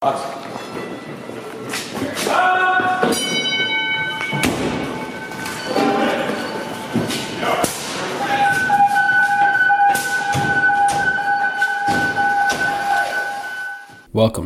Welcome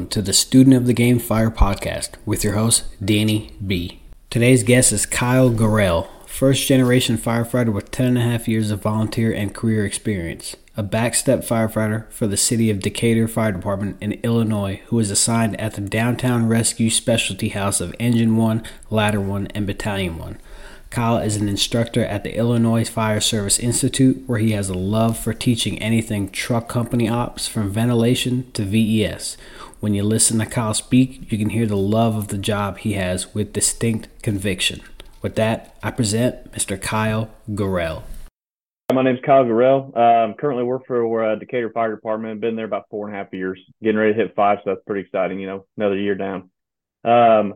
to the Student of the Game Fire podcast with your host, Danny B. Today's guest is Kyle Gorrell, first generation firefighter with 10 and a half years of volunteer and career experience, a backstep firefighter for the city of Decatur Fire Department in Illinois, who was assigned at the Downtown Rescue Specialty House of Engine 1, Ladder 1, and Battalion 1. Kyle is an instructor at the Illinois Fire Service Institute, where he has a love for teaching anything truck company ops from ventilation to VES. When you listen to Kyle speak, you can hear the love of the job he has with distinct conviction. With that, I present Mr. Kyle Gorrell. My name is Kyle Gorrell. Um, currently work for uh, Decatur Fire Department. Been there about four and a half years. Getting ready to hit five, so that's pretty exciting. You know, another year down. Um,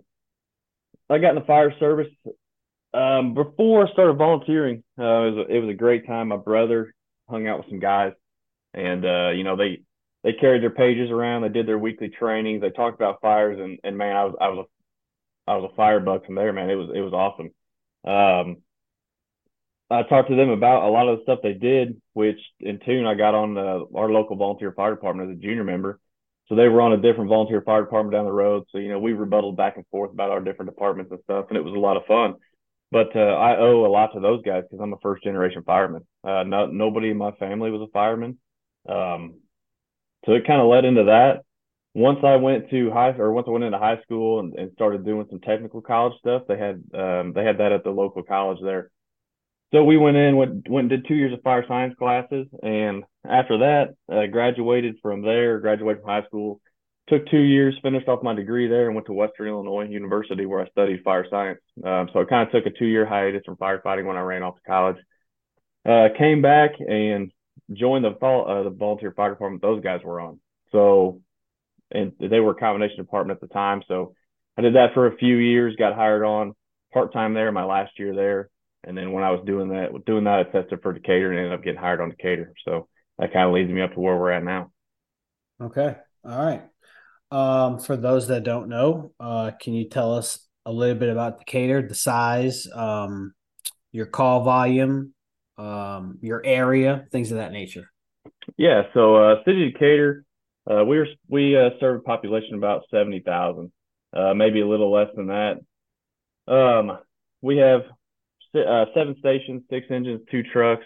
I got in the fire service um, before I started volunteering. Uh, it was a, it was a great time. My brother hung out with some guys, and uh, you know they they carried their pages around. They did their weekly trainings. They talked about fires, and and man, I was I was a I was a firebug from there, man. It was it was awesome. Um, I talked to them about a lot of the stuff they did, which in tune I got on the, our local volunteer fire department as a junior member. So they were on a different volunteer fire department down the road. So you know we rebutted back and forth about our different departments and stuff, and it was a lot of fun. But uh, I owe a lot to those guys because I'm a first generation fireman. Uh, no, nobody in my family was a fireman. Um, so it kind of led into that. Once I went to high or once I went into high school and, and started doing some technical college stuff, they had um, they had that at the local college there. So we went in, went went and did two years of fire science classes, and after that, uh, graduated from there. Graduated from high school, took two years, finished off my degree there, and went to Western Illinois University where I studied fire science. Um, so I kind of took a two year hiatus from firefighting when I ran off to college. Uh, came back and joined the uh, the volunteer fire department those guys were on. So, and they were a combination department at the time. So, I did that for a few years. Got hired on part time there my last year there, and then when I was doing that, doing that, I tested for Decatur and ended up getting hired on Decatur. So that kind of leads me up to where we're at now. Okay, all right. Um, for those that don't know, uh, can you tell us a little bit about Decatur, the size, um, your call volume, um, your area, things of that nature? Yeah, so uh, City Decatur, uh, we were we uh, serve a population of about seventy thousand, uh, maybe a little less than that. Um, we have uh, seven stations, six engines, two trucks.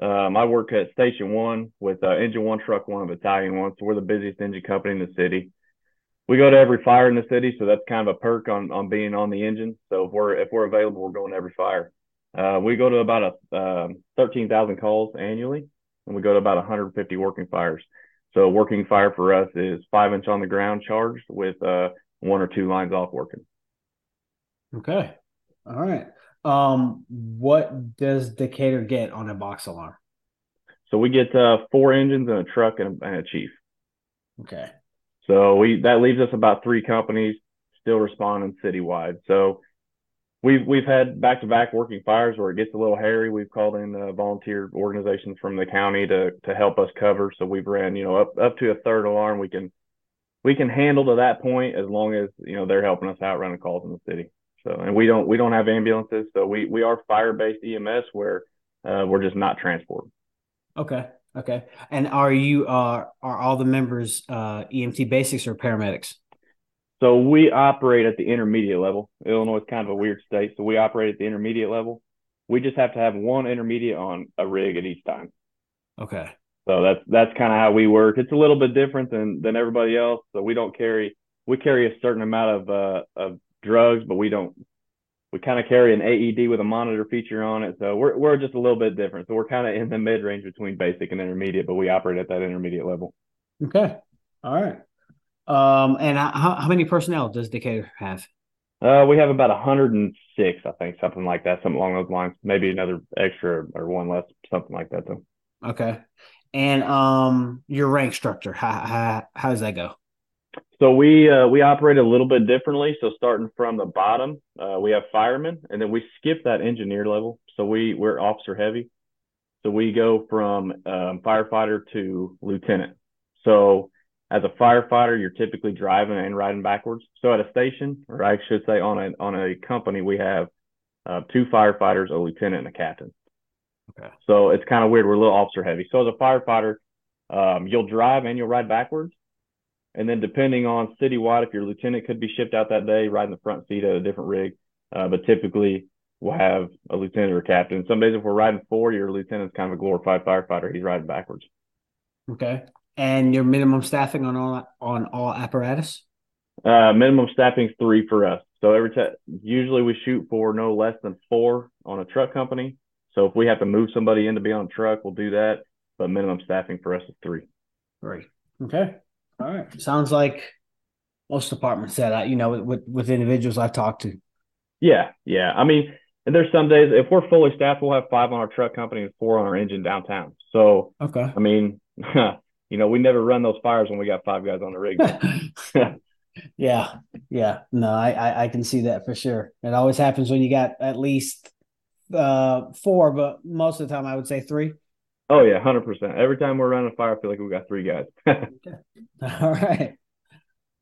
Um, I work at Station One with uh, Engine One, Truck One, Battalion One, so we're the busiest engine company in the city. We go to every fire in the city, so that's kind of a perk on on being on the engine. So if we're if we're available, we're going to every fire. Uh, we go to about a um, 13,000 calls annually, and we go to about 150 working fires. So working fire for us is five inch on the ground charged with uh, one or two lines off working. Okay. All right. Um, what does Decatur get on a box alarm? So we get uh, four engines and a truck and a, and a chief. Okay. So we that leaves us about three companies still responding citywide. So we've we've had back to back working fires where it gets a little hairy. We've called in uh, volunteer organizations from the county to to help us cover. So we've ran you know up up to a third alarm. We can we can handle to that point as long as you know they're helping us out running calls in the city. So and we don't we don't have ambulances, so we we are fire based EMS where uh, we're just not transport. Okay. Okay. And are you uh are all the members uh EMT basics or paramedics? So we operate at the intermediate level. Illinois is kind of a weird state, so we operate at the intermediate level. We just have to have one intermediate on a rig at each time. Okay. So that's that's kind of how we work. It's a little bit different than than everybody else. So we don't carry we carry a certain amount of uh, of drugs, but we don't. We kind of carry an AED with a monitor feature on it, so we're we're just a little bit different. So we're kind of in the mid range between basic and intermediate, but we operate at that intermediate level. Okay. All right. Um, and how, how many personnel does Decatur have? Uh, we have about 106, I think, something like that, something along those lines. Maybe another extra or one less, something like that, though. Okay. And um, your rank structure, how, how, how does that go? So we uh, we operate a little bit differently. So starting from the bottom, uh, we have firemen, and then we skip that engineer level. So we we're officer heavy. So we go from um, firefighter to lieutenant. So as a firefighter, you're typically driving and riding backwards. So at a station, or I should say on a on a company, we have uh, two firefighters, a lieutenant, and a captain. Okay. So it's kind of weird. We're a little officer heavy. So as a firefighter, um, you'll drive and you'll ride backwards. And then depending on citywide, if your lieutenant could be shipped out that day, riding the front seat of a different rig. Uh, but typically we'll have a lieutenant or captain. Some days if we're riding four, your lieutenant's kind of a glorified firefighter. He's riding backwards. Okay. And your minimum staffing on all on all apparatus? Uh, minimum staffing is three for us. So every time, usually we shoot for no less than four on a truck company. So if we have to move somebody in to be on a truck, we'll do that. But minimum staffing for us is three. Three. Okay. All right. Sounds like most departments say that. You know, with with individuals I've talked to. Yeah, yeah. I mean, and there's some days if we're fully staffed, we'll have five on our truck company and four on our engine downtown. So okay. I mean, you know, we never run those fires when we got five guys on the rig. yeah, yeah. No, I, I, I can see that for sure. It always happens when you got at least uh four, but most of the time I would say three. Oh yeah, hundred percent. Every time we're running a fire, I feel like we got three guys. All right.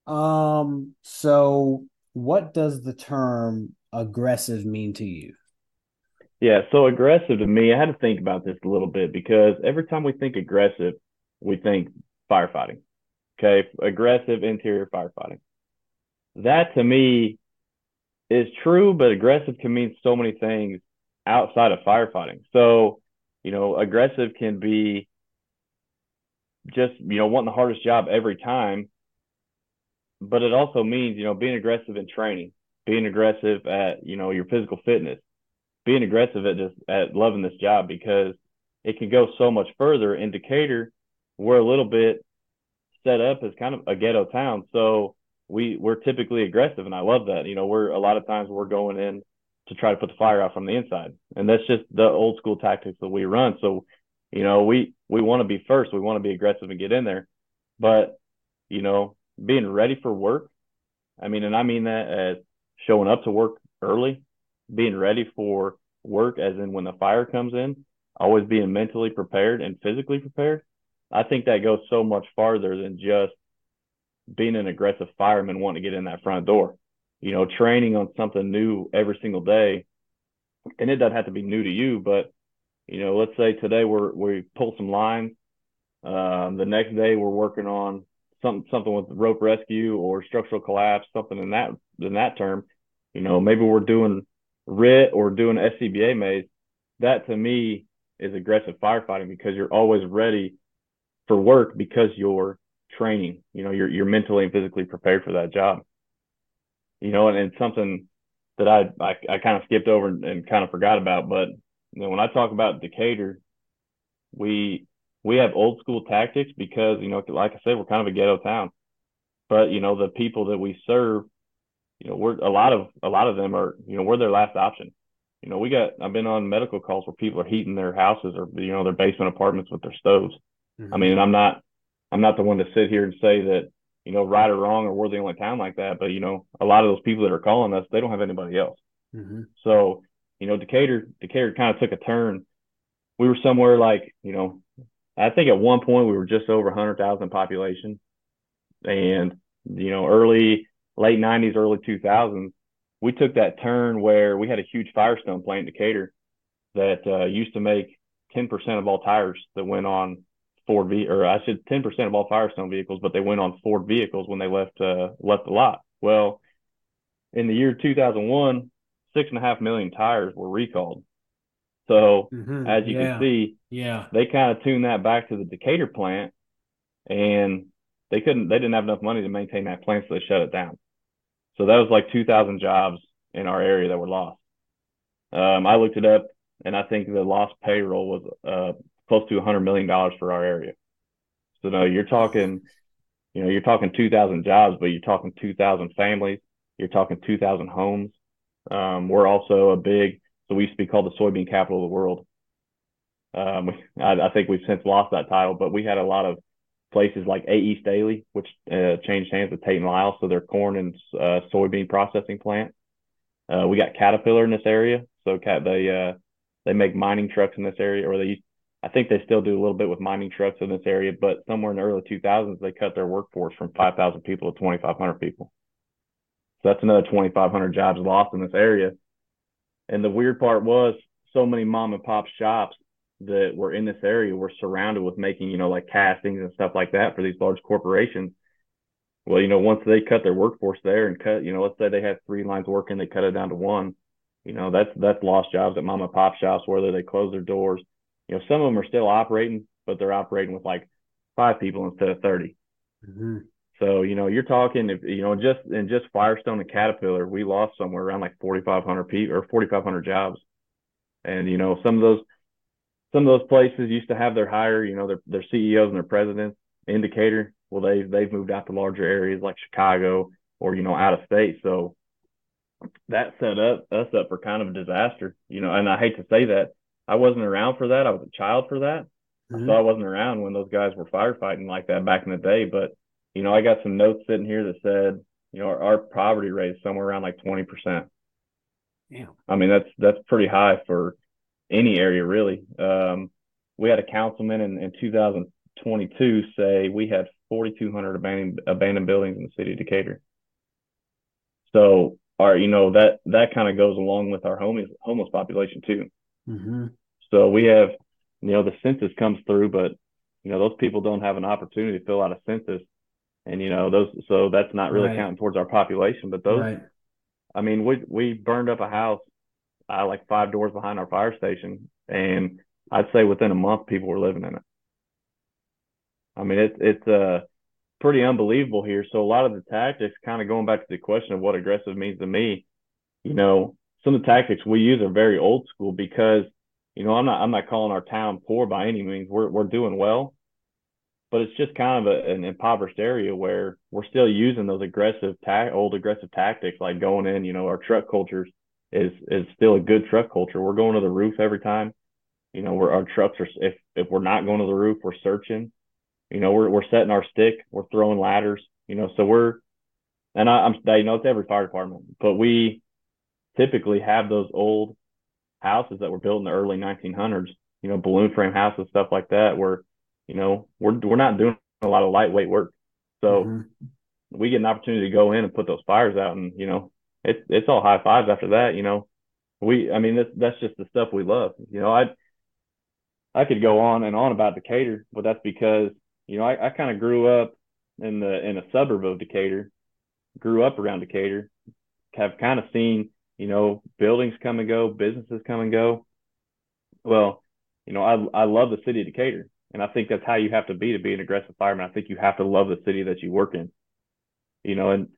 Um. So, what does the term aggressive mean to you? Yeah. So aggressive to me, I had to think about this a little bit because every time we think aggressive, we think firefighting. Okay. Aggressive interior firefighting. That to me is true, but aggressive can mean so many things outside of firefighting. So, you know, aggressive can be just, you know, wanting the hardest job every time. But it also means, you know, being aggressive in training, being aggressive at, you know, your physical fitness, being aggressive at just at loving this job because it can go so much further. In Decatur, we're a little bit set up as kind of a ghetto town. So we we're typically aggressive and I love that. You know, we're a lot of times we're going in to try to put the fire out from the inside. And that's just the old school tactics that we run. So, you know, we we want to be first. We want to be aggressive and get in there. But, you know, being ready for work, I mean, and I mean that as showing up to work early, being ready for work as in when the fire comes in, always being mentally prepared and physically prepared. I think that goes so much farther than just being an aggressive fireman wanting to get in that front door. You know, training on something new every single day, and it doesn't have to be new to you, but you know, let's say today we're we pull some lines. Um, the next day we're working on something something with rope rescue or structural collapse, something in that in that term. You know, maybe we're doing RIT or doing SCBA maze. That to me is aggressive firefighting because you're always ready for work because you're training. You know, you're you're mentally and physically prepared for that job. You know, and, and something that I I, I kind of skipped over and, and kind of forgot about, but you know, when I talk about Decatur, we we have old school tactics because you know, like I said, we're kind of a ghetto town. But you know, the people that we serve, you know, we're a lot of a lot of them are you know we're their last option. You know, we got I've been on medical calls where people are heating their houses or you know their basement apartments with their stoves. Mm-hmm. I mean, I'm not I'm not the one to sit here and say that you know right or wrong or we're the only town like that, but you know a lot of those people that are calling us they don't have anybody else. Mm-hmm. So you know Decatur Decatur kind of took a turn. We were somewhere like you know I think at one point we were just over 100,000 population, and you know early late 90s early 2000s we took that turn where we had a huge Firestone plant in Decatur that uh, used to make 10% of all tires that went on Ford V, or I said 10% of all Firestone vehicles, but they went on Ford vehicles when they left uh, left the lot. Well, in the year 2001, six and a half million tires were recalled. So mm-hmm. as you yeah. can see, yeah, they kind of tuned that back to the Decatur plant, and they couldn't, they didn't have enough money to maintain that plant, so they shut it down. So that was like 2,000 jobs in our area that were lost. Um, I looked it up, and I think the lost payroll was uh, close to a hundred million dollars for our area. So no, you're talking, you know, you're talking two thousand jobs, but you're talking two thousand families. You're talking two thousand homes. Um, we're also a big, so we used to be called the soybean capital of the world. Um, I, I, think we've since lost that title, but we had a lot of places like AE Staley, which uh, changed hands with Tate and Lyle, so their corn and uh, soybean processing plant. Uh, we got Caterpillar in this area, so cat they uh, they make mining trucks in this area, or they I think they still do a little bit with mining trucks in this area, but somewhere in the early 2000s, they cut their workforce from 5,000 people to 2,500 people. So that's another 2,500 jobs lost in this area. And the weird part was so many mom and pop shops that were in this area were surrounded with making, you know, like castings and stuff like that for these large corporations. Well, you know, once they cut their workforce there and cut, you know, let's say they had three lines working, they cut it down to one. You know, that's that's lost jobs at mom and pop shops, whether they close their doors. You know, some of them are still operating, but they're operating with like five people instead of 30. Mm-hmm. So, you know, you're talking if you know, just in just Firestone and Caterpillar, we lost somewhere around like 4,500 people or 4,500 jobs. And, you know, some of those some of those places used to have their higher, you know, their their CEOs and their presidents in Decatur. Well, they they've moved out to larger areas like Chicago or you know out of state. So that set up us up for kind of a disaster, you know. And I hate to say that I wasn't around for that. I was a child for that, mm-hmm. so I wasn't around when those guys were firefighting like that back in the day. But you know, I got some notes sitting here that said, you know, our, our poverty rate is somewhere around like twenty percent. Yeah, I mean that's that's pretty high for any area really. Um, we had a councilman in, in 2022 say we had 4,200 abandoned abandoned buildings in the city of Decatur. So our, you know, that that kind of goes along with our homeless homeless population too. Mm-hmm. So we have, you know, the census comes through, but you know those people don't have an opportunity to fill out a census, and you know those, so that's not really right. counting towards our population. But those, right. I mean, we we burned up a house uh, like five doors behind our fire station, and I'd say within a month people were living in it. I mean, it's it's uh pretty unbelievable here. So a lot of the tactics, kind of going back to the question of what aggressive means to me, you know, some of the tactics we use are very old school because, you know, I'm not I'm not calling our town poor by any means. We're we're doing well, but it's just kind of a, an impoverished area where we're still using those aggressive ta- old aggressive tactics like going in. You know, our truck cultures is is still a good truck culture. We're going to the roof every time. You know, where our trucks are if if we're not going to the roof, we're searching. You know, we're we're setting our stick, we're throwing ladders. You know, so we're and I, I'm you know it's every fire department, but we typically have those old houses that were built in the early 1900s. You know, balloon frame houses, stuff like that, where you know we're we're not doing a lot of lightweight work, so mm-hmm. we get an opportunity to go in and put those fires out, and you know it's it's all high fives after that. You know, we I mean that's that's just the stuff we love. You know, I I could go on and on about Decatur, but that's because you know I, I kind of grew up in the in a suburb of Decatur, grew up around Decatur, have kind of seen you know buildings come and go, businesses come and go. Well, you know I I love the city of Decatur, and I think that's how you have to be to be an aggressive fireman. I think you have to love the city that you work in. You know, and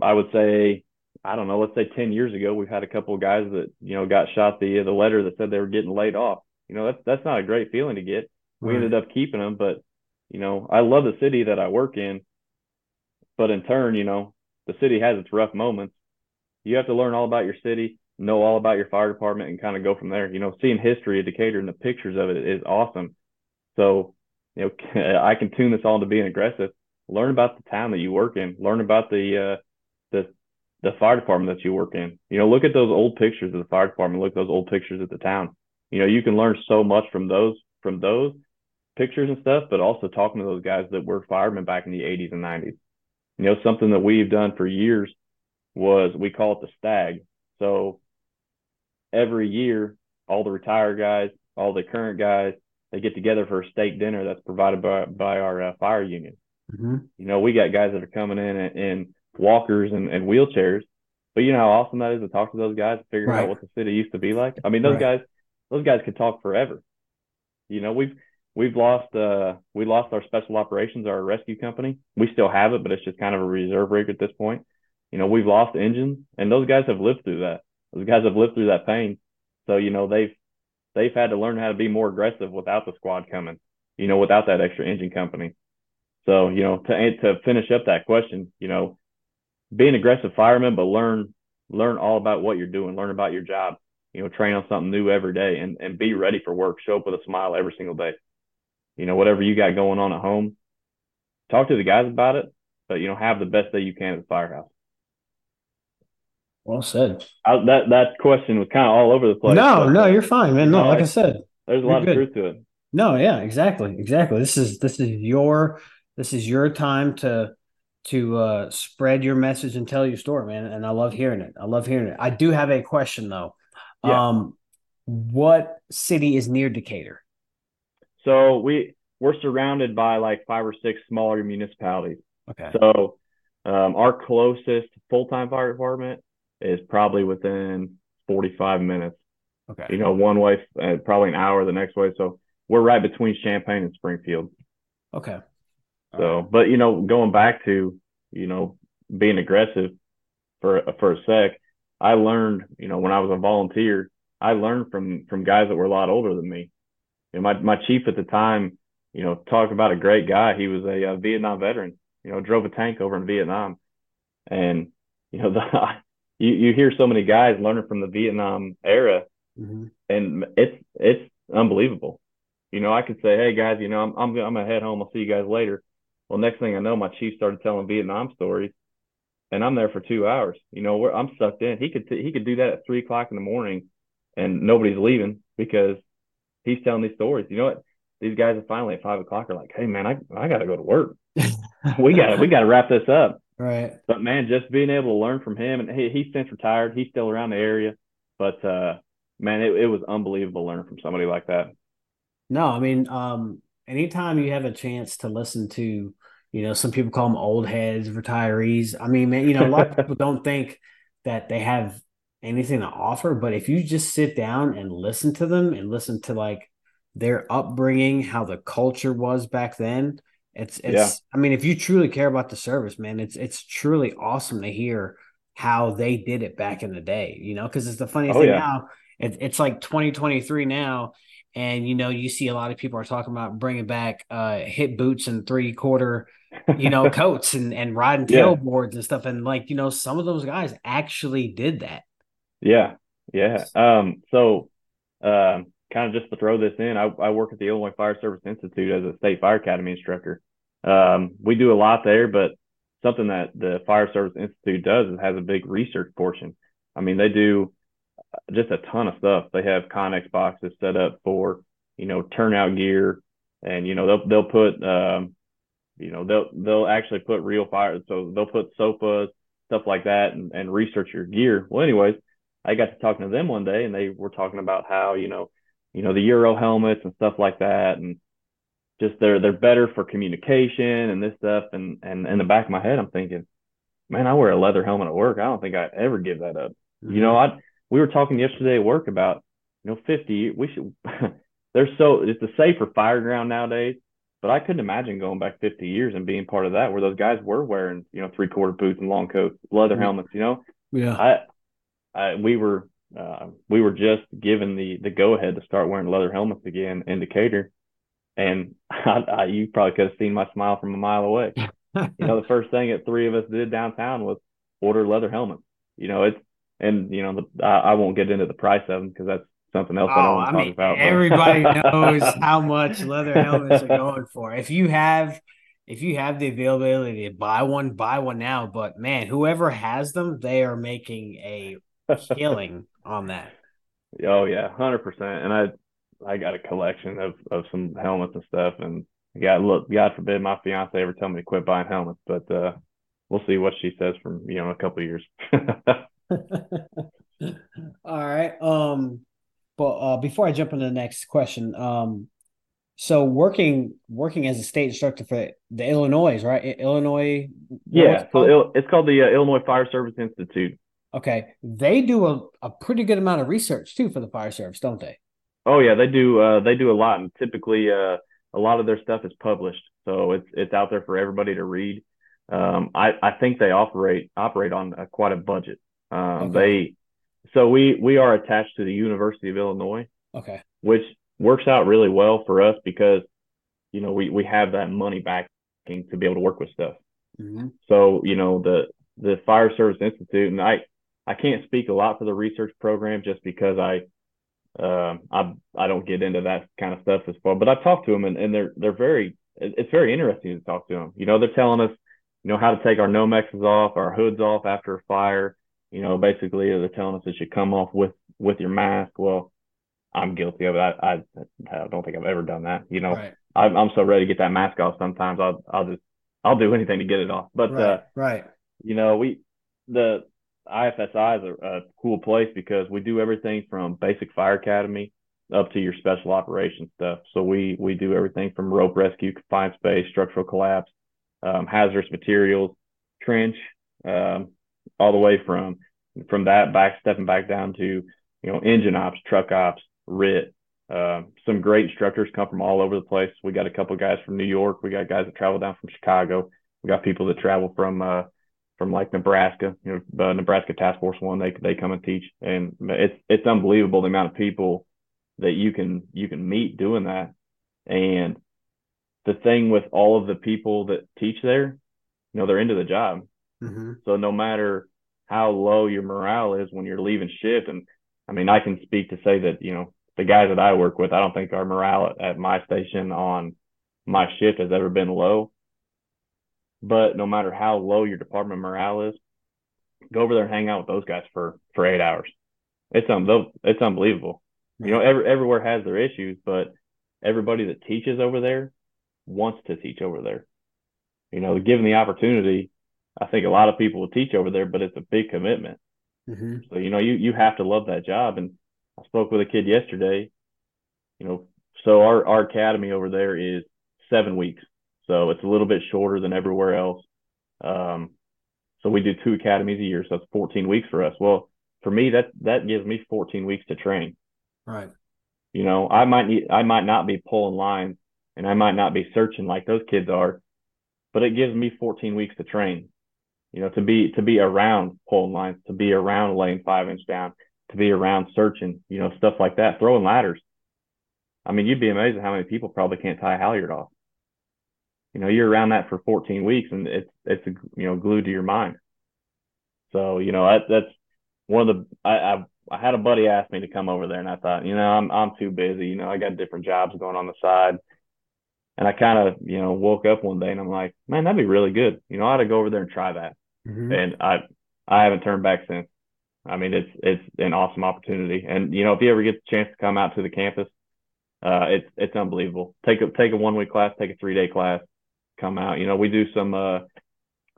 I would say I don't know, let's say 10 years ago, we've had a couple of guys that, you know, got shot the, the letter that said they were getting laid off. You know, that's, that's not a great feeling to get. We right. ended up keeping them, but, you know, I love the city that I work in, but in turn, you know, the city has its rough moments. You have to learn all about your city, know all about your fire department and kind of go from there. You know, seeing history of Decatur and the pictures of it is awesome. So, you know, I can tune this all into being aggressive. Learn about the town that you work in. Learn about the uh, the the fire department that you work in. You know, look at those old pictures of the fire department. Look at those old pictures of the town. You know, you can learn so much from those from those pictures and stuff, but also talking to those guys that were firemen back in the 80s and 90s. You know, something that we've done for years was we call it the stag. So every year, all the retired guys, all the current guys, they get together for a steak dinner that's provided by by our uh, fire union. Mm-hmm. You know, we got guys that are coming in and, and walkers and, and wheelchairs. But you know how awesome that is to talk to those guys, figure right. out what the city used to be like. I mean, those right. guys, those guys could talk forever. You know, we've we've lost uh we lost our special operations, our rescue company. We still have it, but it's just kind of a reserve rig at this point. You know, we've lost engines, and those guys have lived through that. Those guys have lived through that pain. So you know they've they've had to learn how to be more aggressive without the squad coming. You know, without that extra engine company. So you know, to to finish up that question, you know, be an aggressive fireman, but learn learn all about what you're doing, learn about your job. You know, train on something new every day, and and be ready for work. Show up with a smile every single day. You know, whatever you got going on at home, talk to the guys about it, but you know, have the best day you can at the firehouse. Well said. I, that that question was kind of all over the place. No, no, you're fine, man. No, like I said, there's a lot of truth to it. No, yeah, exactly, exactly. This is this is your this is your time to to uh, spread your message and tell your story, man. And I love hearing it. I love hearing it. I do have a question though. Yeah. Um, what city is near Decatur? So we we're surrounded by like five or six smaller municipalities. Okay. So um, our closest full time fire department is probably within 45 minutes. Okay. You know, one way, uh, probably an hour the next way. So we're right between Champaign and Springfield. Okay. So, right. but you know, going back to you know being aggressive for for a sec, I learned you know when I was a volunteer, I learned from from guys that were a lot older than me. And my my chief at the time, you know, talk about a great guy. He was a, a Vietnam veteran. You know, drove a tank over in Vietnam, and you know the you you hear so many guys learning from the Vietnam era, mm-hmm. and it's it's unbelievable. You know, I could say, hey guys, you know, I'm I'm I'm gonna head home. I'll see you guys later. Well, next thing I know, my chief started telling Vietnam stories, and I'm there for two hours. You know, where I'm sucked in. He could t- he could do that at three o'clock in the morning, and nobody's leaving because he's telling these stories. You know what? These guys are finally at five o'clock are like, hey man, I I got to go to work. we got we got to wrap this up. Right. But man, just being able to learn from him, and he, he's since retired. He's still around the area, but uh, man, it, it was unbelievable learning from somebody like that. No, I mean, um, anytime you have a chance to listen to, you know, some people call them old heads, retirees. I mean, man, you know, a lot of people don't think that they have anything to offer, but if you just sit down and listen to them and listen to like their upbringing, how the culture was back then, it's it's. Yeah. I mean, if you truly care about the service, man, it's it's truly awesome to hear how they did it back in the day. You know, because it's the funny oh, thing yeah. now. It, it's like 2023 now, and you know you see a lot of people are talking about bringing back uh hip boots and three quarter you know coats and and riding yeah. tailboards and stuff and like you know some of those guys actually did that yeah yeah um so um kind of just to throw this in I, I work at the illinois fire service institute as a state fire academy instructor um we do a lot there but something that the fire service institute does is has a big research portion i mean they do just a ton of stuff. They have Connex boxes set up for, you know, turnout gear and, you know, they'll, they'll put, um, you know, they'll, they'll actually put real fire. So they'll put sofas, stuff like that and, and research your gear. Well, anyways, I got to talking to them one day and they were talking about how, you know, you know, the Euro helmets and stuff like that. And just they're, they're better for communication and this stuff. And, and in the back of my head, I'm thinking, man, I wear a leather helmet at work. I don't think I'd ever give that up. Mm-hmm. You know, I, we were talking yesterday at work about you know 50 we should they're so it's a safer fire ground nowadays but i couldn't imagine going back 50 years and being part of that where those guys were wearing you know three quarter boots and long coats leather mm-hmm. helmets you know yeah i i we were uh, we were just given the the go ahead to start wearing leather helmets again in Decatur, and I, I, you probably could have seen my smile from a mile away. you know, the first thing that three of us did downtown was order leather helmets. You know, it's and you know, the, I, I, won't get into the price of them because that's something else oh, I don't oh, want to I talk about. Everybody knows how much leather helmets are going for. If you have, if you have the availability to buy one, buy one now. But man, whoever has them, they are making a killing on that. Oh yeah, hundred percent. And I, I got a collection of of some helmets and stuff. And God, look, God forbid my fiance ever tell me to quit buying helmets, but uh, we'll see what she says from you know a couple years. All right. Um, but uh, before I jump into the next question, um, so working working as a state instructor for the Illinois, right? Illinois. Yeah. So it's called the uh, Illinois Fire Service Institute. Okay, they do a, a pretty good amount of research too for the fire service, don't they? Oh yeah, they do. Uh, they do a lot, and typically, uh, a lot of their stuff is published, so it's it's out there for everybody to read. Um, I I think they operate operate on a, quite a budget. Um, okay. They so we we are attached to the University of Illinois. Okay. Which works out really well for us because you know we we have that money backing to be able to work with stuff. Mm-hmm. So you know the the Fire Service Institute and I I can't speak a lot for the research program just because I uh, I I don't get into that kind of stuff as far. But I talked to them and, and they're they're very it's very interesting to talk to them. You know they're telling us you know how to take our Nomexes off, our hoods off after a fire you know, basically they're telling us it should come off with with your mask. Well, I'm guilty of it. I, I, I don't think I've ever done that. You know, Right. I'm, I'm so ready to get that mask off. Sometimes I'll, I'll just, I'll do anything to get it off. But, Right. uh, right. you know, we, the IFSI is a, a cool place because we do everything from basic fire academy up to your special operations stuff. So we, we do everything from rope rescue, confined space, structural collapse, um, hazardous materials, trench, um, all the way from, from that back, stepping back down to, you know, engine ops, truck ops, RIT, um, some great instructors come from all over the place. We got a couple guys from New York. We got guys that travel down from Chicago. We got people that travel from uh, from like Nebraska. You know, uh, Nebraska Task Force One. They they come and teach, and it's it's unbelievable the amount of people that you can you can meet doing that. And the thing with all of the people that teach there, you know, they're into the job. Mm-hmm. So no matter how low your morale is when you're leaving shift, and I mean, I can speak to say that you know the guys that I work with, I don't think our morale at, at my station on my shift has ever been low. But no matter how low your department morale is, go over there and hang out with those guys for for eight hours. It's um it's unbelievable. You know, every, everywhere has their issues, but everybody that teaches over there wants to teach over there. You know, given the opportunity, I think a lot of people will teach over there, but it's a big commitment. Mm-hmm. So, you know, you, you have to love that job. And I spoke with a kid yesterday, you know, so our, our academy over there is seven weeks. So it's a little bit shorter than everywhere else. Um, so we do two academies a year. So that's 14 weeks for us. Well, for me, that, that gives me 14 weeks to train. Right. You know, I might need, I might not be pulling lines and I might not be searching like those kids are, but it gives me 14 weeks to train. You know, to be to be around pulling lines, to be around laying five inch down, to be around searching, you know, stuff like that, throwing ladders. I mean, you'd be amazed at how many people probably can't tie a halyard off. You know, you're around that for 14 weeks, and it's it's you know glued to your mind. So you know that that's one of the I, I I had a buddy ask me to come over there, and I thought, you know, I'm I'm too busy. You know, I got different jobs going on the side. And I kind of, you know, woke up one day and I'm like, man, that'd be really good. You know, I ought to go over there and try that. Mm-hmm. And I I haven't turned back since. I mean, it's it's an awesome opportunity. And you know, if you ever get the chance to come out to the campus, uh, it's it's unbelievable. Take a take a one week class, take a three day class, come out. You know, we do some. Uh,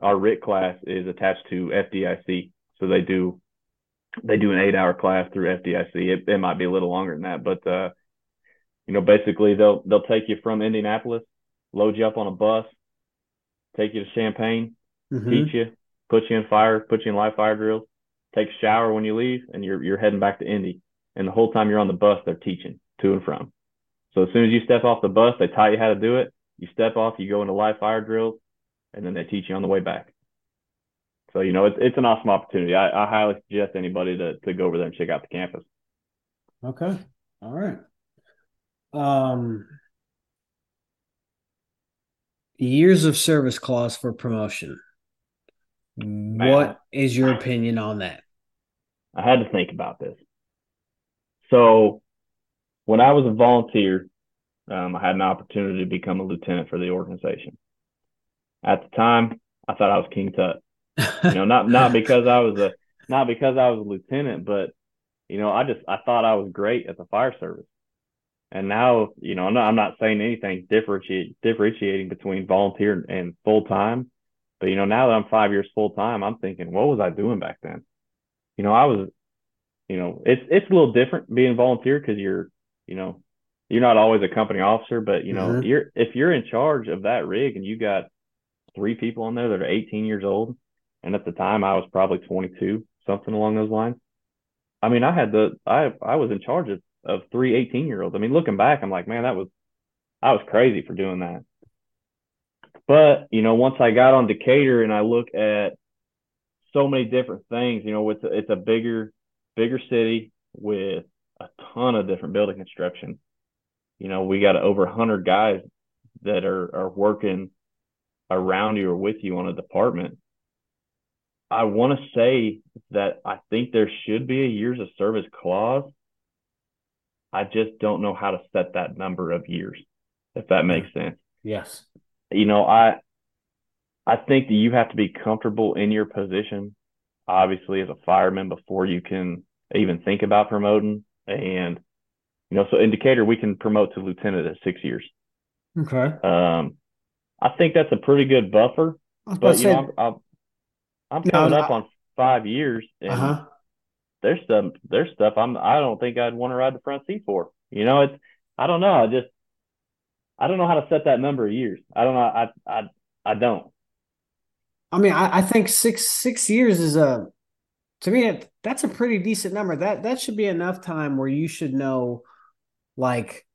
our RIT class is attached to FDIC, so they do they do an eight hour class through FDIC. It, it might be a little longer than that, but uh, you know, basically they'll they'll take you from Indianapolis, load you up on a bus, take you to Champaign, Mm-hmm. teach you, put you in fire, put you in live fire drills, take a shower when you leave, and you're you're heading back to Indy. And the whole time you're on the bus, they're teaching to and from. So as soon as you step off the bus, they taught you how to do it. You step off, you go into live fire drills, and then they teach you on the way back. So you know it's it's an awesome opportunity. I, I highly suggest anybody to to go over there and check out the campus. Okay. All right. Um, years of service clause for promotion. What is your opinion on that? I had to think about this. So when I was a volunteer, um, I had an opportunity to become a lieutenant for the organization. At the time, I thought I was King Tut. You know, not not because I was a not because I was a lieutenant, but you know, I just I thought I was great at the fire service. And now, you know, I'm not, I'm not saying anything differentiate, differentiating between volunteer and full time, but you know, now that I'm five years full time, I'm thinking, what was I doing back then? You know, I was, you know, it's it's a little different being volunteer because you're, you know, you're not always a company officer, but you know, Mhm. you're if you're in charge of that rig and you got three people on there that are 18 years old, and at the time I was probably 22, something along those lines. I mean, I had the I I was in charge of of three 18 year olds. I mean, looking back, I'm like, man, that was I was crazy for doing that. But you know, once I got on Decatur and I look at so many different things, you know, it's a, it's a bigger bigger city with a ton of different building construction. You know, we got over 100 guys that are are working around you or with you on a department. I want to say that I think there should be a years of service clause. I just don't know how to set that number of years, if that makes mm-hmm. sense. Yes. You know, I I think that you have to be comfortable in your position, obviously as a fireman before you can even think about promoting. And You know, so in Decatur we can promote to lieutenant at six years. Okay. Um, I think that's a pretty good buffer. But you say, know, I'm, I'm, I'm coming no, up I, on five years, and uh-huh. there's some there's stuff I'm I don't think I'd want to ride the front seat for. You know, it's I don't know. I just I don't know how to set that number of years. I don't know. I I I don't. I mean, I, I think six six years is a to me that's a pretty decent number. That that should be enough time where you should know like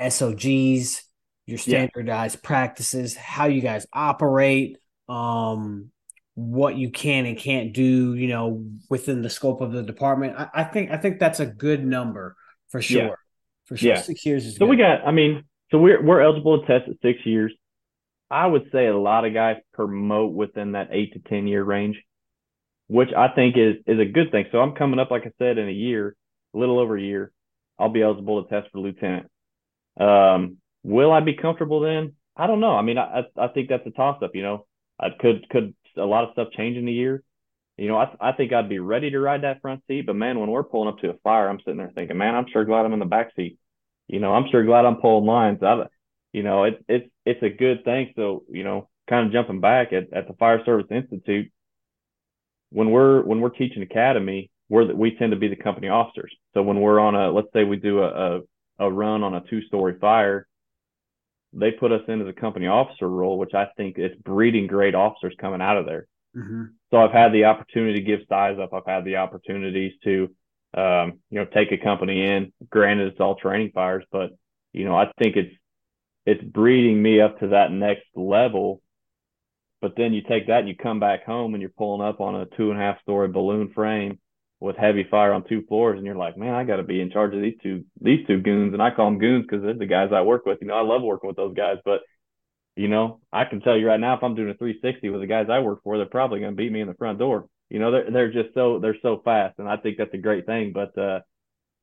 SOGs, your standardized yeah. practices, how you guys operate, um, what you can and can't do, you know, within the scope of the department. I, I think I think that's a good number for sure. Yeah. For sure. Yeah. Six years is so good. we got I mean, so we're we're eligible to test at six years. I would say a lot of guys promote within that eight to ten year range, which I think is is a good thing. So I'm coming up, like I said, in a year, a little over a year, I'll be eligible to test for lieutenant. Um, will I be comfortable then? I don't know. I mean, I I think that's a toss up. You know, I could could a lot of stuff change in a year. You know, I I think I'd be ready to ride that front seat, but man, when we're pulling up to a fire, I'm sitting there thinking, man, I'm sure glad I'm in the back seat. You know, I'm sure glad I'm pulling lines. I, you know, it's it's it's a good thing. So, you know, kind of jumping back at, at the Fire Service Institute, when we're when we're teaching academy, we're the, we tend to be the company officers. So when we're on a let's say we do a a, a run on a two story fire, they put us into the company officer role, which I think is breeding great officers coming out of there. Mm-hmm. So I've had the opportunity to give size up. I've had the opportunities to, um, you know, take a company in. Granted, it's all training fires, but you know, I think it's it's breeding me up to that next level. But then you take that and you come back home and you're pulling up on a two and a half story balloon frame with heavy fire on two floors, and you're like, man, I got to be in charge of these two these two goons, and I call them goons because they're the guys I work with. You know, I love working with those guys, but you know, I can tell you right now, if I'm doing a 360 with the guys I work for, they're probably going to beat me in the front door. You know, they're they're just so they're so fast, and I think that's a great thing. But uh,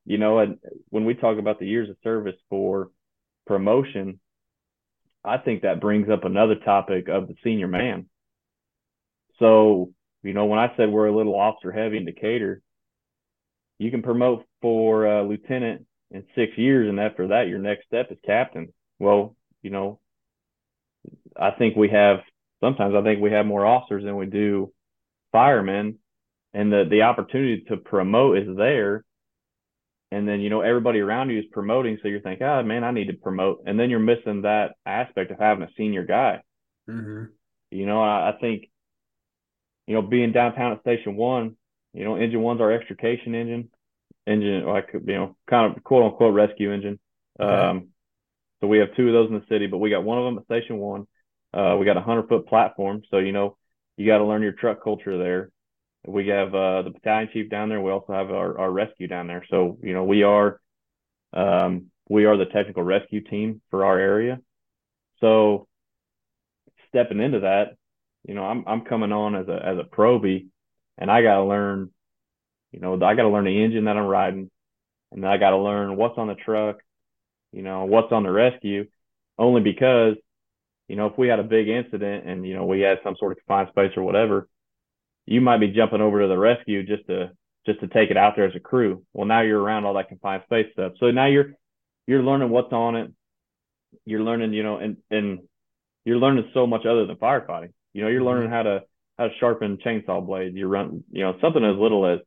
you know, and when we talk about the years of service for promotion, I think that brings up another topic of the senior man. So, you know, when I said we're a little officer heavy in Decatur, you can promote for uh, lieutenant in six years, and after that, your next step is captain. Well, you know, I think we have sometimes I think we have more officers than we do firemen, and the the opportunity to promote is there. And then you know everybody around you is promoting, so you're thinking, oh man, I need to promote, and then you're missing that aspect of having a senior guy. Mm-hmm. You know, I, I think, you know, being downtown at Station One, you know, engine one's our extrication engine, engine like you know, kind of quote unquote rescue engine. Okay. Um, so we have two of those in the city, but we got one of them at Station One. Uh, we got a hundred foot platform, so you know you got to learn your truck culture there. We have uh, the battalion chief down there. We also have our, our rescue down there. So you know we are um, we are the technical rescue team for our area. So stepping into that, you know, I'm I'm coming on as a as a probie and I got to learn, you know, I got to learn the engine that I'm riding, and I got to learn what's on the truck, you know, what's on the rescue, only because, you know, if we had a big incident and you know we had some sort of confined space or whatever, you might be jumping over to the rescue just to just to take it out there as a crew. Well, now you're around all that confined space stuff, so now you're you're learning what's on it. You're learning, you know, and and you're learning so much other than firefighting. You know, you're learning mm-hmm. how to how to sharpen chainsaw blades. You run, you know, something as little as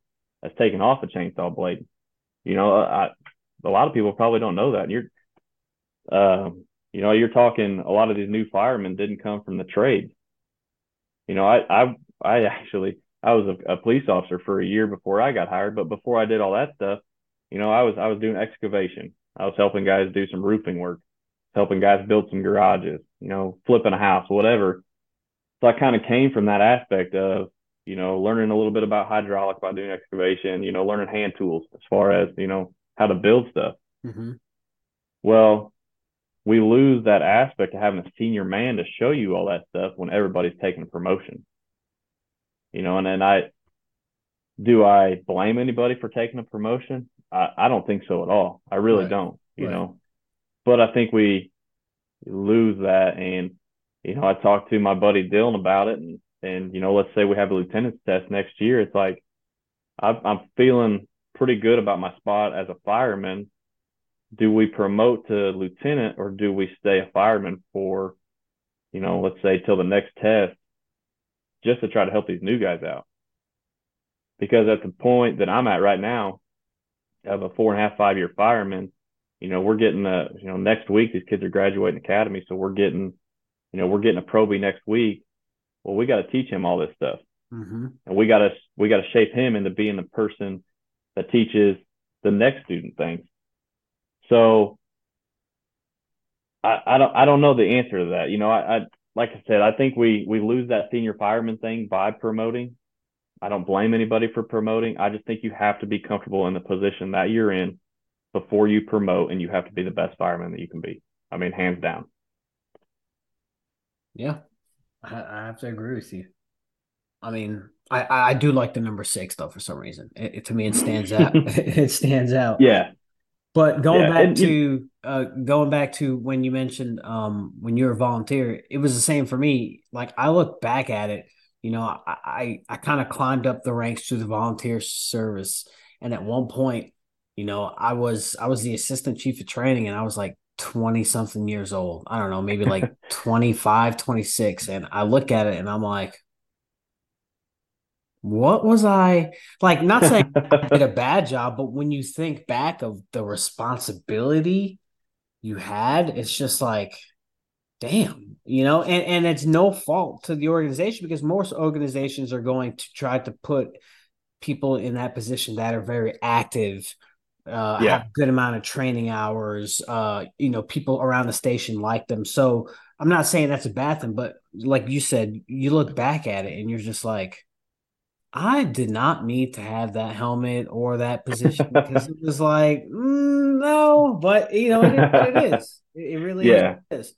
as taken off a chainsaw blade. You know, I, a lot of people probably don't know that. You're, uh, you know, you're talking a lot of these new firemen didn't come from the trade. You know, I I I actually I was a, a police officer for a year before I got hired, but before I did all that stuff, you know, I was I was doing excavation. I was helping guys do some roofing work, helping guys build some garages, you know, flipping a house, whatever so I kind of came from that aspect of, you know, learning a little bit about hydraulic by doing excavation, you know, learning hand tools as far as, you know, how to build stuff. Mm-hmm. Well, we lose that aspect of having a senior man to show you all that stuff when everybody's taking a promotion. You know, and then I do I blame anybody for taking a promotion? I, I don't think so at all. I really right. don't, you right. know. But I think we lose that and you know, I talked to my buddy Dylan about it, and and you know, let's say we have a lieutenant's test next year. It's like I'm, feeling pretty good about my spot as a fireman, do we promote to lieutenant or do we stay a fireman for, you know, let's say till the next test, just to try to help these new guys out? Because at the point that I'm at right now, of a four and a half, five year fireman, you know, we're getting a, you know, next week these kids are graduating academy, so we're getting, you know, we're getting a probie next week. Well, we got to teach him all this stuff, Mm-hmm. and we got to we got to shape him into being the person that teaches the next student things. So I, I don't I don't know the answer to that. You know, I, I like I said, I think we we lose that senior fireman thing by promoting. I don't blame anybody for promoting. I just think you have to be comfortable in the position that you're in before you promote, and you have to be the best fireman that you can be. I mean, hands down. Yeah, I, I have to agree with you. I mean, I, I do like the number six though for some reason. It, it- to me, it stands out. it stands out. Yeah, But going Yeah, back and to uh, going back to when you mentioned um, when you were a volunteer, it was the same for me. Like I look back at it, you know, I I, I kind of climbed up the ranks through the volunteer service, and at one point, you know, I was I was the assistant chief of training, and I was like 20 something years old. I don't know, maybe like 25, 26. And I look at it and I'm like, what was I like? Not saying I did a bad job, but when you think back of the responsibility you had, it's just like, damn, you know, and, and it's no fault to the organization because most organizations are going to try to put people in that position that are very active, uh, Yeah. have a good amount of training hours, uh, you know, people around the station like them. So I'm not saying that's a bad thing, but like you said, you look back at it and you're just like, I did not need to have that helmet or that position because it was like, mm, no, but you know, it is it is. It, really Yeah. is. what it is.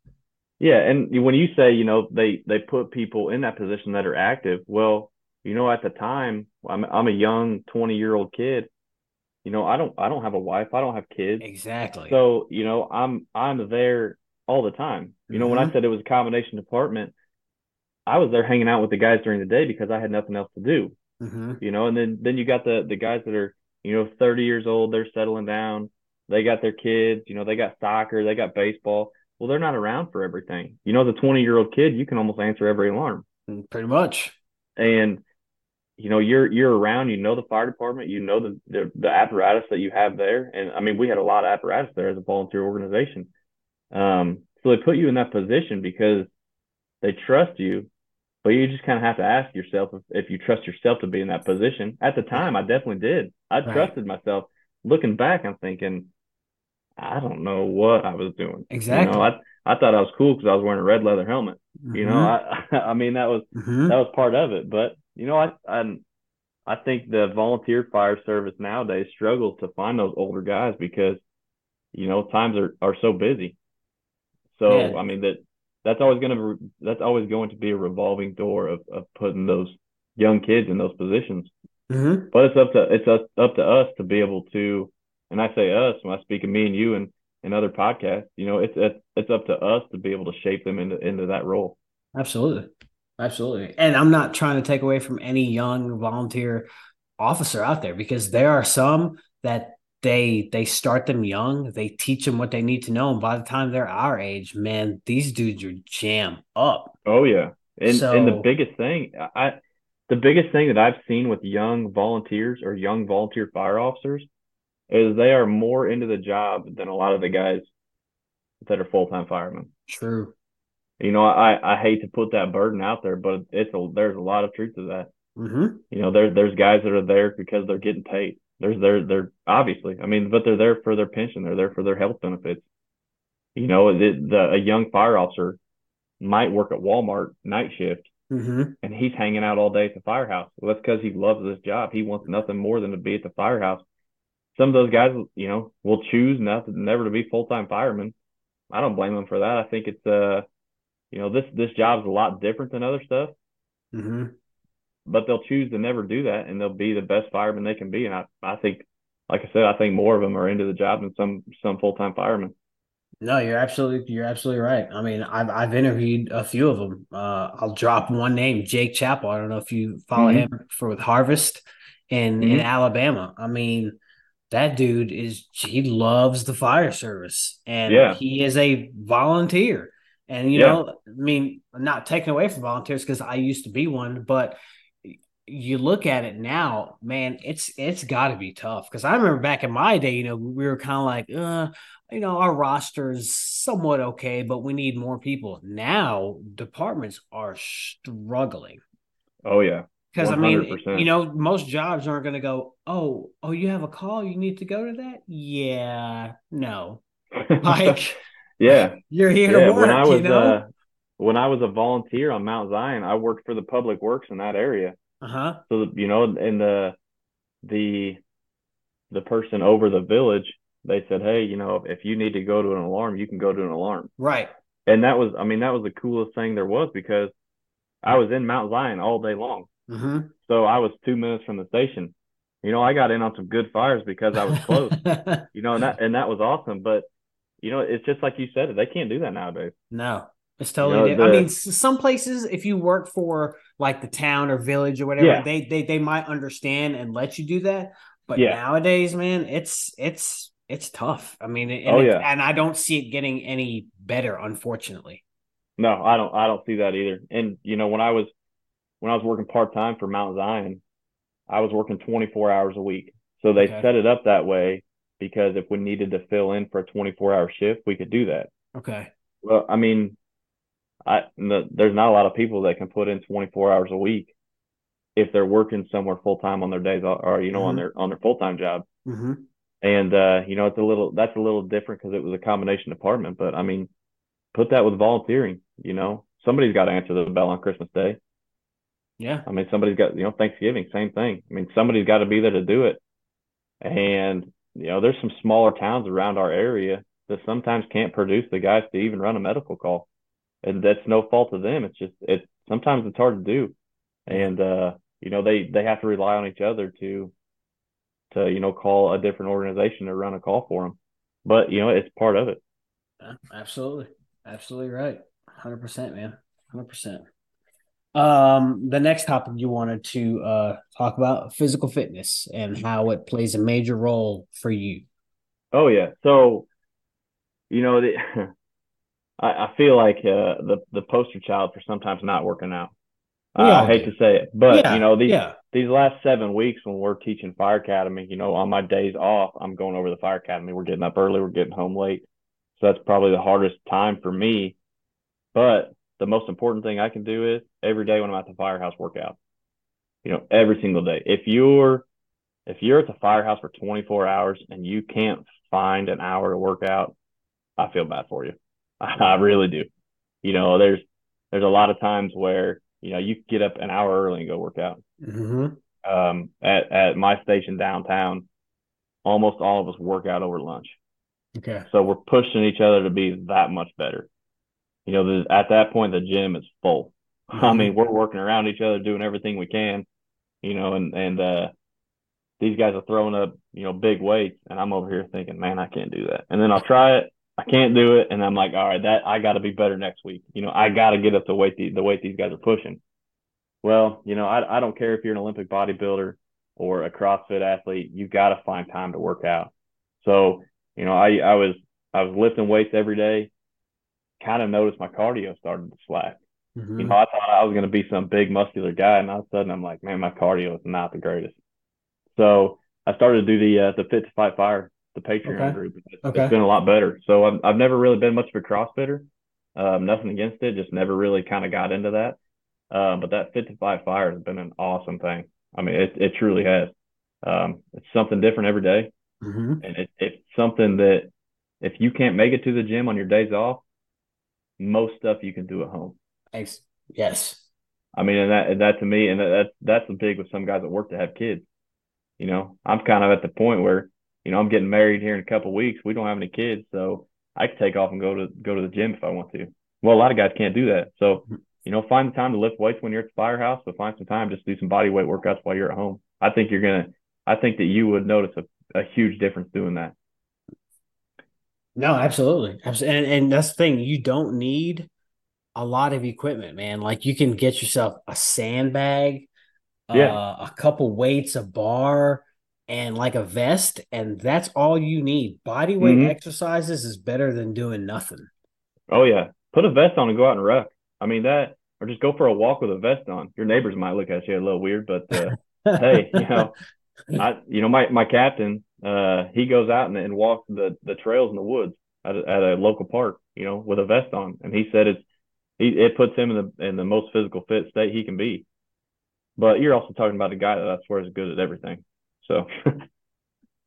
Yeah, and when you say, you know, they they put people in that position that are active, well, you know, at the time, I'm I'm a young 20-year-old kid. You know, I don't I don't have a wife, I don't have kids. Exactly. So, you know, I'm I'm there all the time. You know, when I Mhm. said it was a combination department, I was there hanging out with the guys during the day because I had nothing else to do. hmm You know, and then then you got the the guys that are, you know, 30 years old, they're settling down. They got their kids, you know, they got soccer, they got baseball. Well, they're not around for everything. You know, as a 20-year-old kid, you can almost answer every alarm. Pretty much. And you know, you're you're around, you know the fire department, you know the, the the apparatus that you have there. And I mean, we had a lot of apparatus there as a volunteer organization. Um, so they put you in that position because they trust you, but you just kind of have to ask yourself if, if you trust yourself to be in that position. At the time, I definitely did. I Right. trusted myself. Looking back, I'm thinking, I don't know what I was doing. Exactly. You know, I I thought I was cool because I was wearing a red leather helmet. You know, Mhm. I I mean that was Mhm. that was part of it. But you know, I I I think the volunteer fire service nowadays struggles to find those older guys because you know times are are so busy. So Yeah. I mean that that's always going to that's always going to be a revolving door of of putting those young kids in those positions. Mhm. But it's up to it's us, up to us to be able to, and I say us when I speak of me and you and and other podcasts. You know, it's it's it's up to us to be able to shape them into into that role. Absolutely. Absolutely. And I'm not trying to take away from any young volunteer officer out there because there are some that they they start them young, they teach them what they need to know, and by the time they're our age, man, these dudes are jam up. Oh yeah, and and the biggest thing I the biggest thing that I've seen with young volunteers or young volunteer fire officers is they are more into the job than a lot of the guys that are full time firemen. True. You know, I I hate to put that burden out there, but it's a there's a lot of truth to that. Mm-hmm. You know, there there's guys that are there because they're getting paid. There's they're they're obviously, I mean, but they're there for their pension. They're there for their health benefits. You know, the, the a young fire officer might work at Walmart night shift Mm-hmm. and he's hanging out all day at the firehouse. Well, that's because he loves this job. He wants nothing more than to be at the firehouse. Some of those guys, you know, will choose nothing, never to be full time firemen. I don't blame them for that. I think it's uh, you know, this this job's a lot different than other stuff, Mm-hmm. but they'll choose to never do that, and they'll be the best fireman they can be. And I I think, like I said, I think more of them are into the job than some some full time firemen. No, you're absolutely you're absolutely right. I mean, I've I've interviewed a few of them. Uh, I'll drop one name, Jake Chappell. I don't know if you follow Mhm. him for with Harvest in in Mhm. Alabama. I mean, that dude is he loves the fire service and Yeah. he is a volunteer. And you Yeah. know, I mean, not taking away from volunteers because I used to be one, but you look at it now, man, it's it's got to be tough. Because I remember back in my day, you know, we were kind of like, uh, you know, our roster's somewhat okay, but we need more people. Now departments are struggling. Oh yeah. Because I mean, you know, most jobs aren't going to go. Oh, oh, you have a call. You need to go to that. Yeah, no. Like yeah. you're here Yeah. to work. When I was you know. uh when I was a volunteer on Mount Zion, I worked for the public works in that area. Uh huh. So you know, and the the the person over the village, they said, Hey, you know, if you need to go to an alarm, you can go to an alarm. Right. And that was I mean, that was the coolest thing there was because I was in Mount Zion all day long. Mm-hmm. So I was two minutes from the station. You know, I got in on some good fires because I was close. you know, and that and that was awesome. But you know, it's just like you said, they can't do that nowadays. no, it's totally. know, different. I mean, some places, if you work for like the town or village or whatever, Yeah. they they they might understand and let you do that. But Yeah. nowadays, man, it's it's it's tough. I mean, and Oh, yeah. and I don't see it getting any better, unfortunately. No, I don't I don't see that either. And you know, when I was when I was working part time for Mount Zion, I was working 24 hours a week. So they Okay. set it up that way because if we needed to fill in for a 24 hour shift, we could do that. Okay. Well, I mean, I the, there's not a lot of people that can put in 24 hours a week if they're working somewhere full time on their days or you know on Mhm. their on their full time job. Mm-hmm. And uh, you know, it's a little that's a little different because it was a combination department. But I mean, put that with volunteering. You know, somebody's got to answer the bell on Christmas Day. Yeah. I mean, somebody's got you know Thanksgiving, same thing. I mean, somebody's got to be there to do it. And you know, there's some smaller towns around our area that sometimes can't produce the guys to even run a medical call, and that's no fault of them. It's just it sometimes it's hard to do, and uh, you know they they have to rely on each other to to you know call a different organization to run a call for them. But you know, it's part of it. Yeah, absolutely. Absolutely right. 100%, man. 100%. Um, the next topic you wanted to uh talk about physical fitness and how it plays a major role for you. Oh yeah. So, you know, the, I, I feel like uh, the the poster child for sometimes not working out. Uh, I hate do. to say it, but yeah, you know these yeah. these last seven weeks when we're teaching fire academy, you know, on my days off, I'm going over the fire academy. We're getting up early, we're getting home late, so that's probably the hardest time for me. But the most important thing I can do is every day when I'm at the firehouse workout. You know, every single day. If you're if you're at the firehouse for 24 hours and you can't find an hour to work out, I feel bad for you. I really do. You know, there's there's a lot of times where you know you get up an hour early and go work out. hmm Um, at at my station downtown, almost all of us work out over lunch, Okay. so we're pushing each other to be that much better. You know, the, at that point the gym is full. I mean, we're working around each other, doing everything we can. You know, and and uh, these guys are throwing up you know big weights, and I'm over here thinking, man, I can't do that. And then I'll try it, I can't do it, and I'm like, all right, that I got to be better next week. You know, I got to get up the weight the, the weight these guys are pushing. Well, you know, I I don't care if you're an Olympic bodybuilder or a CrossFit athlete, you got to find time to work out. So, you know, I I was I was lifting weights every day. Kind of noticed my cardio started to slack. Mhm. You know, I thought I was going to be some big muscular guy, and all of a sudden I'm like, man, my cardio is not the greatest. So I started to do the uh, the Fit to Fight Fire, the Patreon Okay. group. It's, Okay. it's been a lot better. So I've I've never really been much of a CrossFitter. Um, nothing against it, just never really kind of got into that. Uh, but that Fit to Fight Fire has been an awesome thing. I mean, it it truly has. Um, it's something different every day, Mhm. and it, it's something that if you can't make it to the gym on your days off, most stuff you can do at home. Ex- Yes. I mean, and that and that to me, and that, that's that's the big with some guys at work to have kids. You know, I'm kind of at the point where, you know, I'm getting married here in a couple of weeks. We don't have any kids, so I can take off and go to go to the gym if I want to. Well, a lot of guys can't do that. So, you know, find the time to lift weights when you're at the firehouse, but find some time just to do some body weight workouts while you're at home. I think you're gonna. I think that you would notice a, a huge difference doing that. No, absolutely. Abs- And, and that's the thing. You don't need a lot of equipment, man. Like you can get yourself a sandbag, Yeah. uh, a couple weights, a bar, and like a vest, and that's all you need. Body weight Mhm. exercises is better than doing nothing. Oh yeah, put a vest on and go out and ruck. I mean that, or just go for a walk with a vest on. Your neighbors might look at you a little weird, but uh, hey, you know, I you know my my captain, uh, he goes out and, and walks the the trails in the woods at a, at a local park, you know, with a vest on, and he said it's he it puts him in the in the most physical fit state he can be. But you're also talking about a guy that I swear is good at everything. So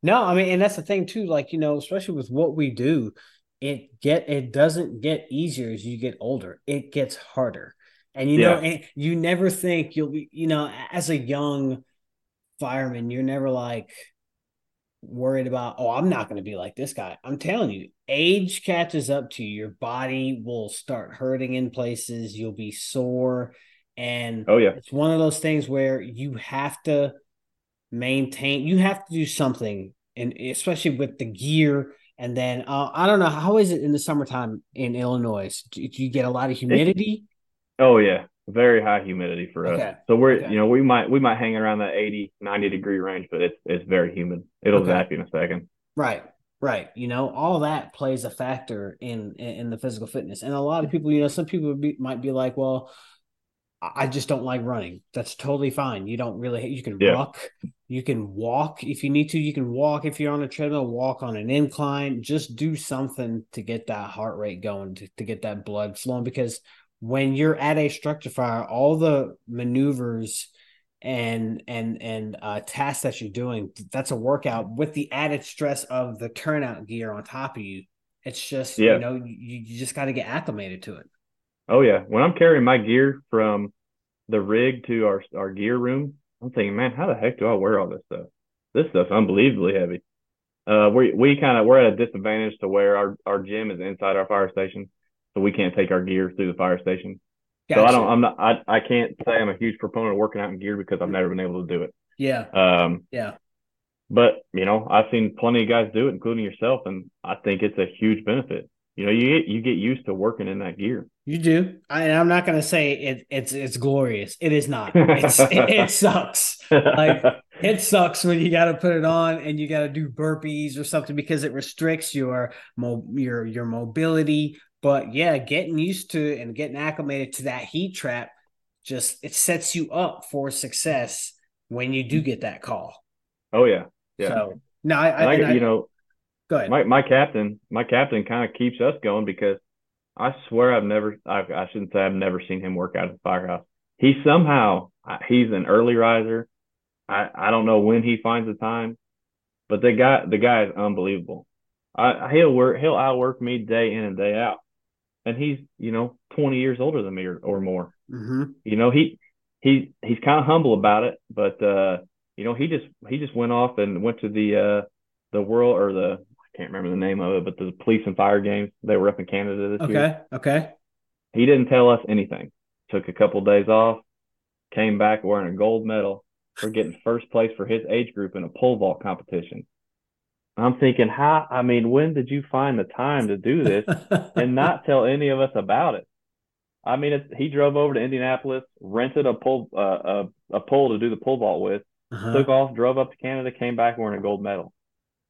No, I mean, and that's the thing too. Like you know, especially with what we do, it get it doesn't get easier as you get older. It gets harder, and you know, and you never think you'll be. You know, as a young fireman, you're never like worried about. Oh, I'm not going to be like this guy. I'm telling you, age catches up to you. Your body will start hurting in places. You'll be sore, and oh yeah, it's one of those things where you have to maintain you have to do something and especially with the gear and then uh, i don't know how is it in the summertime in illinois do, do you get a lot of humidity oh yeah, very high humidity for us. Okay. So we're Okay. you know we might we might hang around that 80 90 degree range, but it's it's very humid. It'll Okay. zap you in a second. right right you know all that plays a factor in in, the physical fitness and a lot of people you know some people be, might be like well I I just don't like running. That's totally fine. You don't really, you can Yeah. ruck, you can walk if you need to. You can walk if you're on a treadmill, walk on an incline. Just do something to get that heart rate going, to, to get that blood flowing. Because when you're at a structure fire, all the maneuvers and and and uh, tasks that you're doing, that's a workout with the added stress of the turnout gear on top of you. It's just Yeah. you know you, you just got to get acclimated to it. Oh yeah, when I'm carrying my gear from the rig to our our gear room, I'm thinking, man, how the heck do I wear all this stuff? This stuff's unbelievably heavy. Uh, we we kind of we're at a disadvantage to where our our gym is inside our fire station, so we can't take our gear through the fire station. So I don't, I'm not, I I can't say I'm a huge proponent of working out in gear because I've never been able to do it. Yeah, Um, yeah. but you know, I've seen plenty of guys do it, including yourself, and I think it's a huge benefit. You know, you get you get used to working in that gear. You do. I, and I'm not going to say it, it's it's glorious. It is not. It's, it, it sucks. Like, It sucks when you got to put it on and you got to do burpees or something because it restricts your mo- your your mobility. But yeah, getting used to and getting acclimated to that heat trap just it sets you up for success when you do mm-hmm. get that call. oh yeah, yeah. So no, I, I, I, and I- you know, go ahead. my my captain, my captain kind of keeps us going because I swear I've never, I, I shouldn't say I've never seen him work out at the firehouse. He somehow, he's an early riser. I I don't know when he finds the time, but the guy the guy is unbelievable. I he'll work he'll outwork me day in and day out, and he's you know 20 years older than me or, or more. Mhm. You know he he he's kind of humble about it, but uh you know he just he just went off and went to the uh the world or the I can't remember the name of it, but the police and fire games they were up in Canada this year. Okay. Okay. He didn't tell us anything. Took a couple of days off, came back wearing a gold medal for getting first place for his age group in a pole vault competition. I'm thinking, how? I mean, when did you find the time to do this and not tell any of us about it? I mean, he drove over to Indianapolis, rented a pole uh, a, a pole to do the pole vault with, Uh-huh. took off, drove up to Canada, came back wearing a gold medal.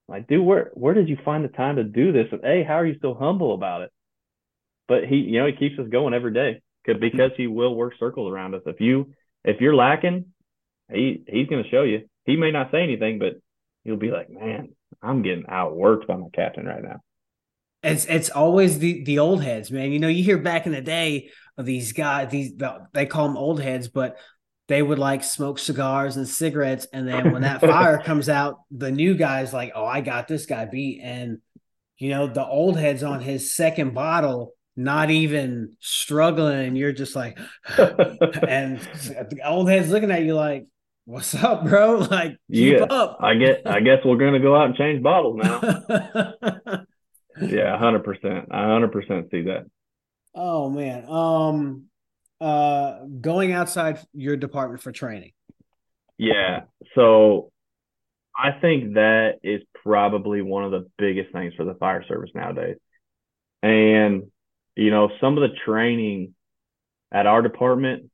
Like, dude, where where did you find the time to do this? And hey, how are you so humble about it? But he, you know, he keeps us going every day 'cause- because he will work circles around us. If you if you're lacking, he he's going to show you. He may not say anything, but he'll be like, man, I'm getting outworked by my captain right now. It's it's always the the old heads, man. You know, you hear back in the day of these guys, these they call them old heads, but they would like smoke cigars and cigarettes, and then when that fire comes out, the new guy's like, "Oh, I got this guy beat," and you know, the old head's on his second bottle, not even struggling, and you're just like, and the old head's looking at you like, "What's up, bro? Like, keep Yeah, up." I get. I guess we're going to go out and change bottles now. yeah, hundred percent. I hundred percent see that. Oh man. Um uh going outside your department for training. Yeah. So I think that is probably one of the biggest things for the fire service nowadays. And, you know, some of the training at our department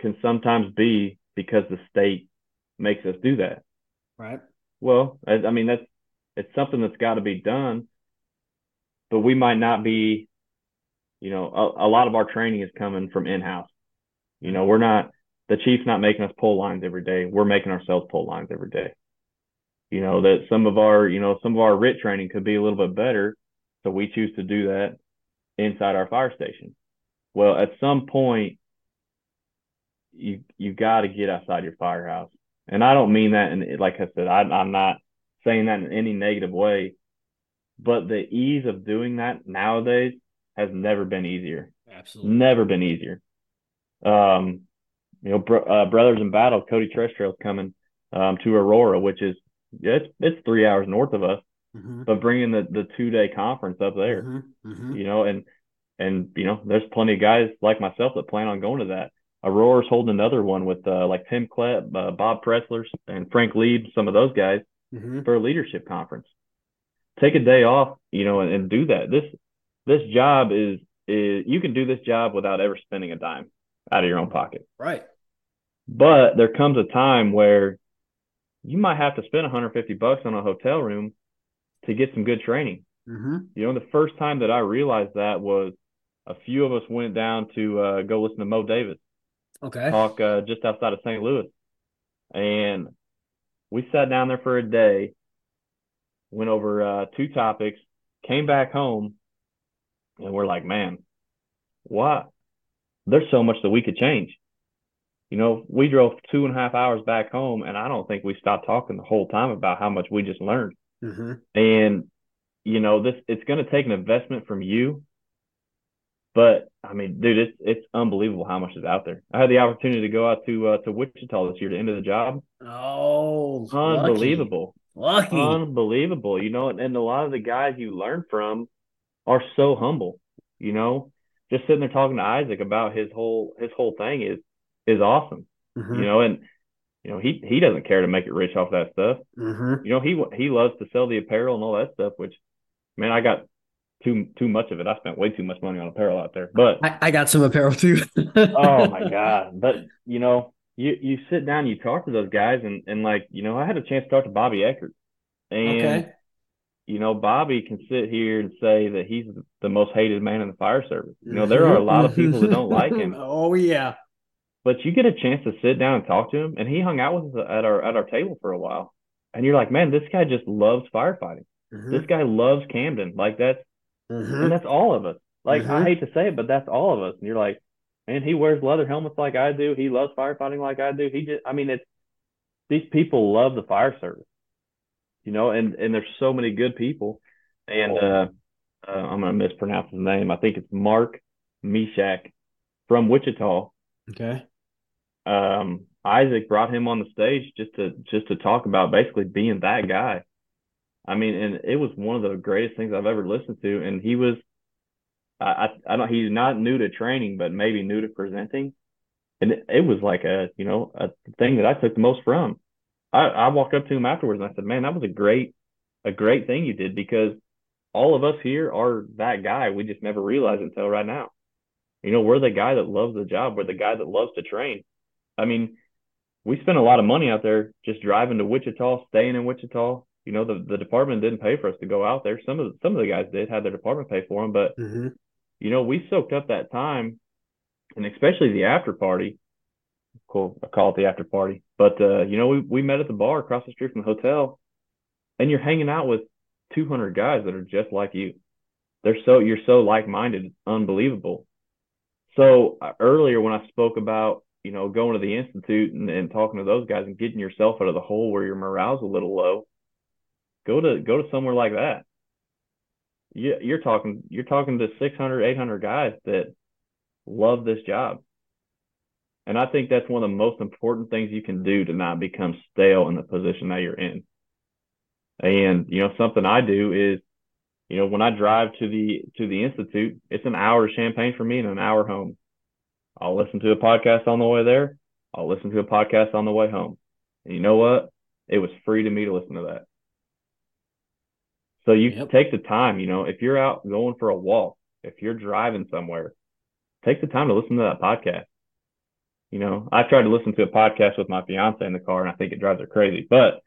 can sometimes be because the state makes us do that. Right. Well, I, I mean, that's it's something that's got to be done, but we might not be, you know, a, a lot of our training is coming from in house. You know, we're not the chief's not making us pull lines every day. We're making ourselves pull lines every day. You know, that some of our, you know, some of our RIT training could be a little bit better. So we choose to do that inside our fire station. Well, at some point, you you got to get outside your firehouse, and I don't mean that. And like I said, I, I'm not saying that in any negative way, but the ease of doing that nowadays has never been easier. Absolutely, never been easier. Um, you know, bro, uh, brothers in battle, Cody Trestrail is coming um, to Aurora, which is it's it's three hours north of us, mm-hmm. but bringing the the two day conference up there, mm-hmm. Mm-hmm. you know, and and you know, there's plenty of guys like myself that plan on going to that. Aurora's holding another one with uh, like Tim Klett, uh, Bob Pressler, and Frank Leeb, some of those guys mm-hmm. for a leadership conference. Take a day off, you know, and, and do that. This this job is is you can do this job without ever spending a dime out of your own pocket. Right. But there comes a time where you might have to spend 150 bucks on a hotel room to get some good training. Mm-hmm. You know, the first time that I realized that was a few of us went down to uh, go listen to Mo Davis. Okay. Talk uh, just outside of St. Louis, and we sat down there for a day, went over uh, two topics, came back home, and we're like, man, what? There's so much that we could change. You know, we drove two and a half hours back home, and I don't think we stopped talking the whole time about how much we just learned. Mm-hmm. And you know, this it's going to take an investment from you but I mean, dude, it's it's unbelievable how much is out there. I had the opportunity to go out to uh, to Wichita this year to Into the Job. Oh, unbelievable! Lucky. unbelievable. You know, and, and a lot of the guys you learn from are so humble. You know, just sitting there talking to Isaac about his whole his whole thing is is awesome. Mm-hmm. You know, and you know he he doesn't care to make it rich off that stuff. Mm-hmm. You know, he he loves to sell the apparel and all that stuff. Which, man, I got too too much of it. I spent way too much money on apparel out there. But I, I got some apparel too. oh my god! But you know, you you sit down, you talk to those guys, and and like you know, I had a chance to talk to Bobby Eckert, and okay. you know, Bobby can sit here and say that he's the most hated man in the fire service. You know, there are a lot of people that don't like him. oh yeah. But you get a chance to sit down and talk to him, and he hung out with us at our at our table for a while, and you're like, man, this guy just loves firefighting. Mm-hmm. This guy loves Camden. Like that's Mm-hmm. And that's all of us. Like mm-hmm. I hate to say it, but that's all of us. And you're like, man, he wears leather helmets like I do. He loves firefighting like I do. He just, I mean, it's these people love the fire service, you know, and and there's so many good people. And uh, uh I'm gonna mispronounce his name. I think it's Mark Mishak from Wichita. Okay. Um, Isaac brought him on the stage just to just to talk about basically being that guy I mean, and it was one of the greatest things I've ever listened to. And he was, I, I don't, he's not new to training, but maybe new to presenting. And it, was like a, you know, a thing that I took the most from. I, I walked up to him afterwards and I said, man, that was a great, a great thing you did because all of us here are that guy. We just never realized until right now. You know, we're the guy that loves the job. We're the guy that loves to train. I mean, we spent a lot of money out there just driving to Wichita, staying in Wichita, you know, the, the department didn't pay for us to go out there. Some of the, some of the guys did had their department pay for them, but mm-hmm. you know, we soaked up that time, and especially the after party. Cool, I call it the after party, but uh, you know, we we met at the bar across the street from the hotel, and you're hanging out with 200 guys that are just like you. They're so you're so like minded, it's unbelievable. So uh, earlier when I spoke about you know going to the institute and, and talking to those guys and getting yourself out of the hole where your morale's a little low go to go to somewhere like that. You, you're talking you're talking to 600, 800 guys that love this job. And I think that's one of the most important things you can do to not become stale in the position that you're in. And you know, something I do is, you know, when I drive to the to the institute, it's an hour to Champaign for me and an hour home. I'll listen to a podcast on the way there. I'll listen to a podcast on the way home. And you know what? It was free to me to listen to that. So you yep. take the time, you know, if you're out going for a walk, if you're driving somewhere, take the time to listen to that podcast. You know, I tried to listen to a podcast with my fiance in the car and I think it drives her crazy, but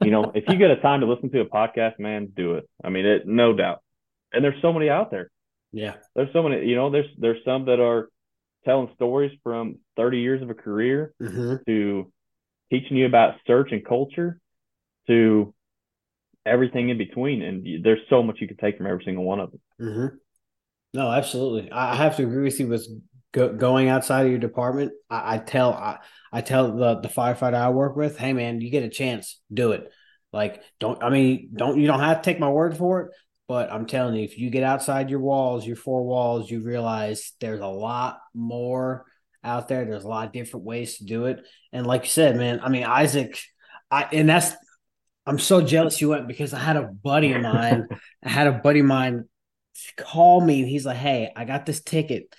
you know, if you get a time to listen to a podcast, man, do it. I mean, it no doubt. And there's so many out there. Yeah. There's so many, you know, there's there's some that are telling stories from 30 years of a career Mm-hmm. to teaching you about search and culture to everything in between. And there's so much you can take from every single one of them. Mm-hmm. No, absolutely. I have to agree with you with go, going outside of your department. I, I tell I, I tell the the firefighter I work with, hey man, you get a chance, do it. Like don't I mean don't you don't have to take my word for it, but I'm telling you, if you get outside your walls, your four walls, you realize there's a lot more out there. There's a lot of different ways to do it. And like you said, man, I mean Isaac, I and that's I'm so jealous you went because I had a buddy of mine. I had a buddy of mine call me and he's like, Hey, I got this ticket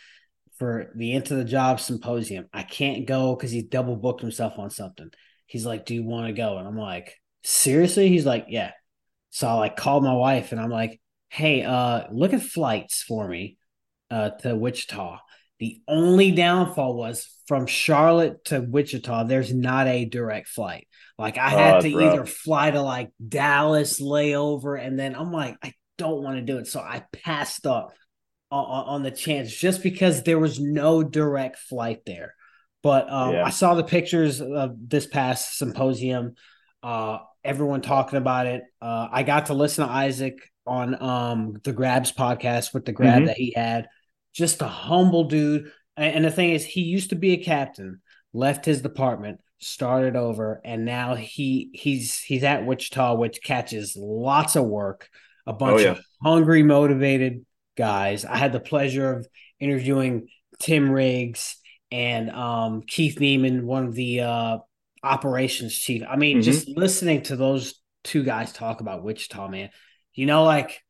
for the Into the Job symposium. I can't go because he double booked himself on something. He's like, Do you want to go? And I'm like, Seriously? He's like, Yeah. So I like called my wife and I'm like, Hey, uh, look at flights for me uh to Wichita. The only downfall was from Charlotte to Wichita, there's not a direct flight. Like I Oh, had that's to rough. either fly to like Dallas, layover, and then I'm like, I don't want to do it. So I passed up on, on the chance just because there was no direct flight there. But um, Yeah. I saw the pictures of this past symposium. Uh, everyone talking about it. Uh, I got to listen to Isaac on um, the Grabs podcast with the grab Mhm. that he had. Just a humble dude. And, and the thing is, he used to be a captain, left his department, started over, and now he he's he's at Wichita, which catches lots of work. A bunch yeah. of hungry, motivated guys. I had the pleasure of interviewing Tim Riggs and um, Keith Neiman, one of the uh, operations chief. I mean, Mhm. just listening to those two guys talk about Wichita, man, you know, like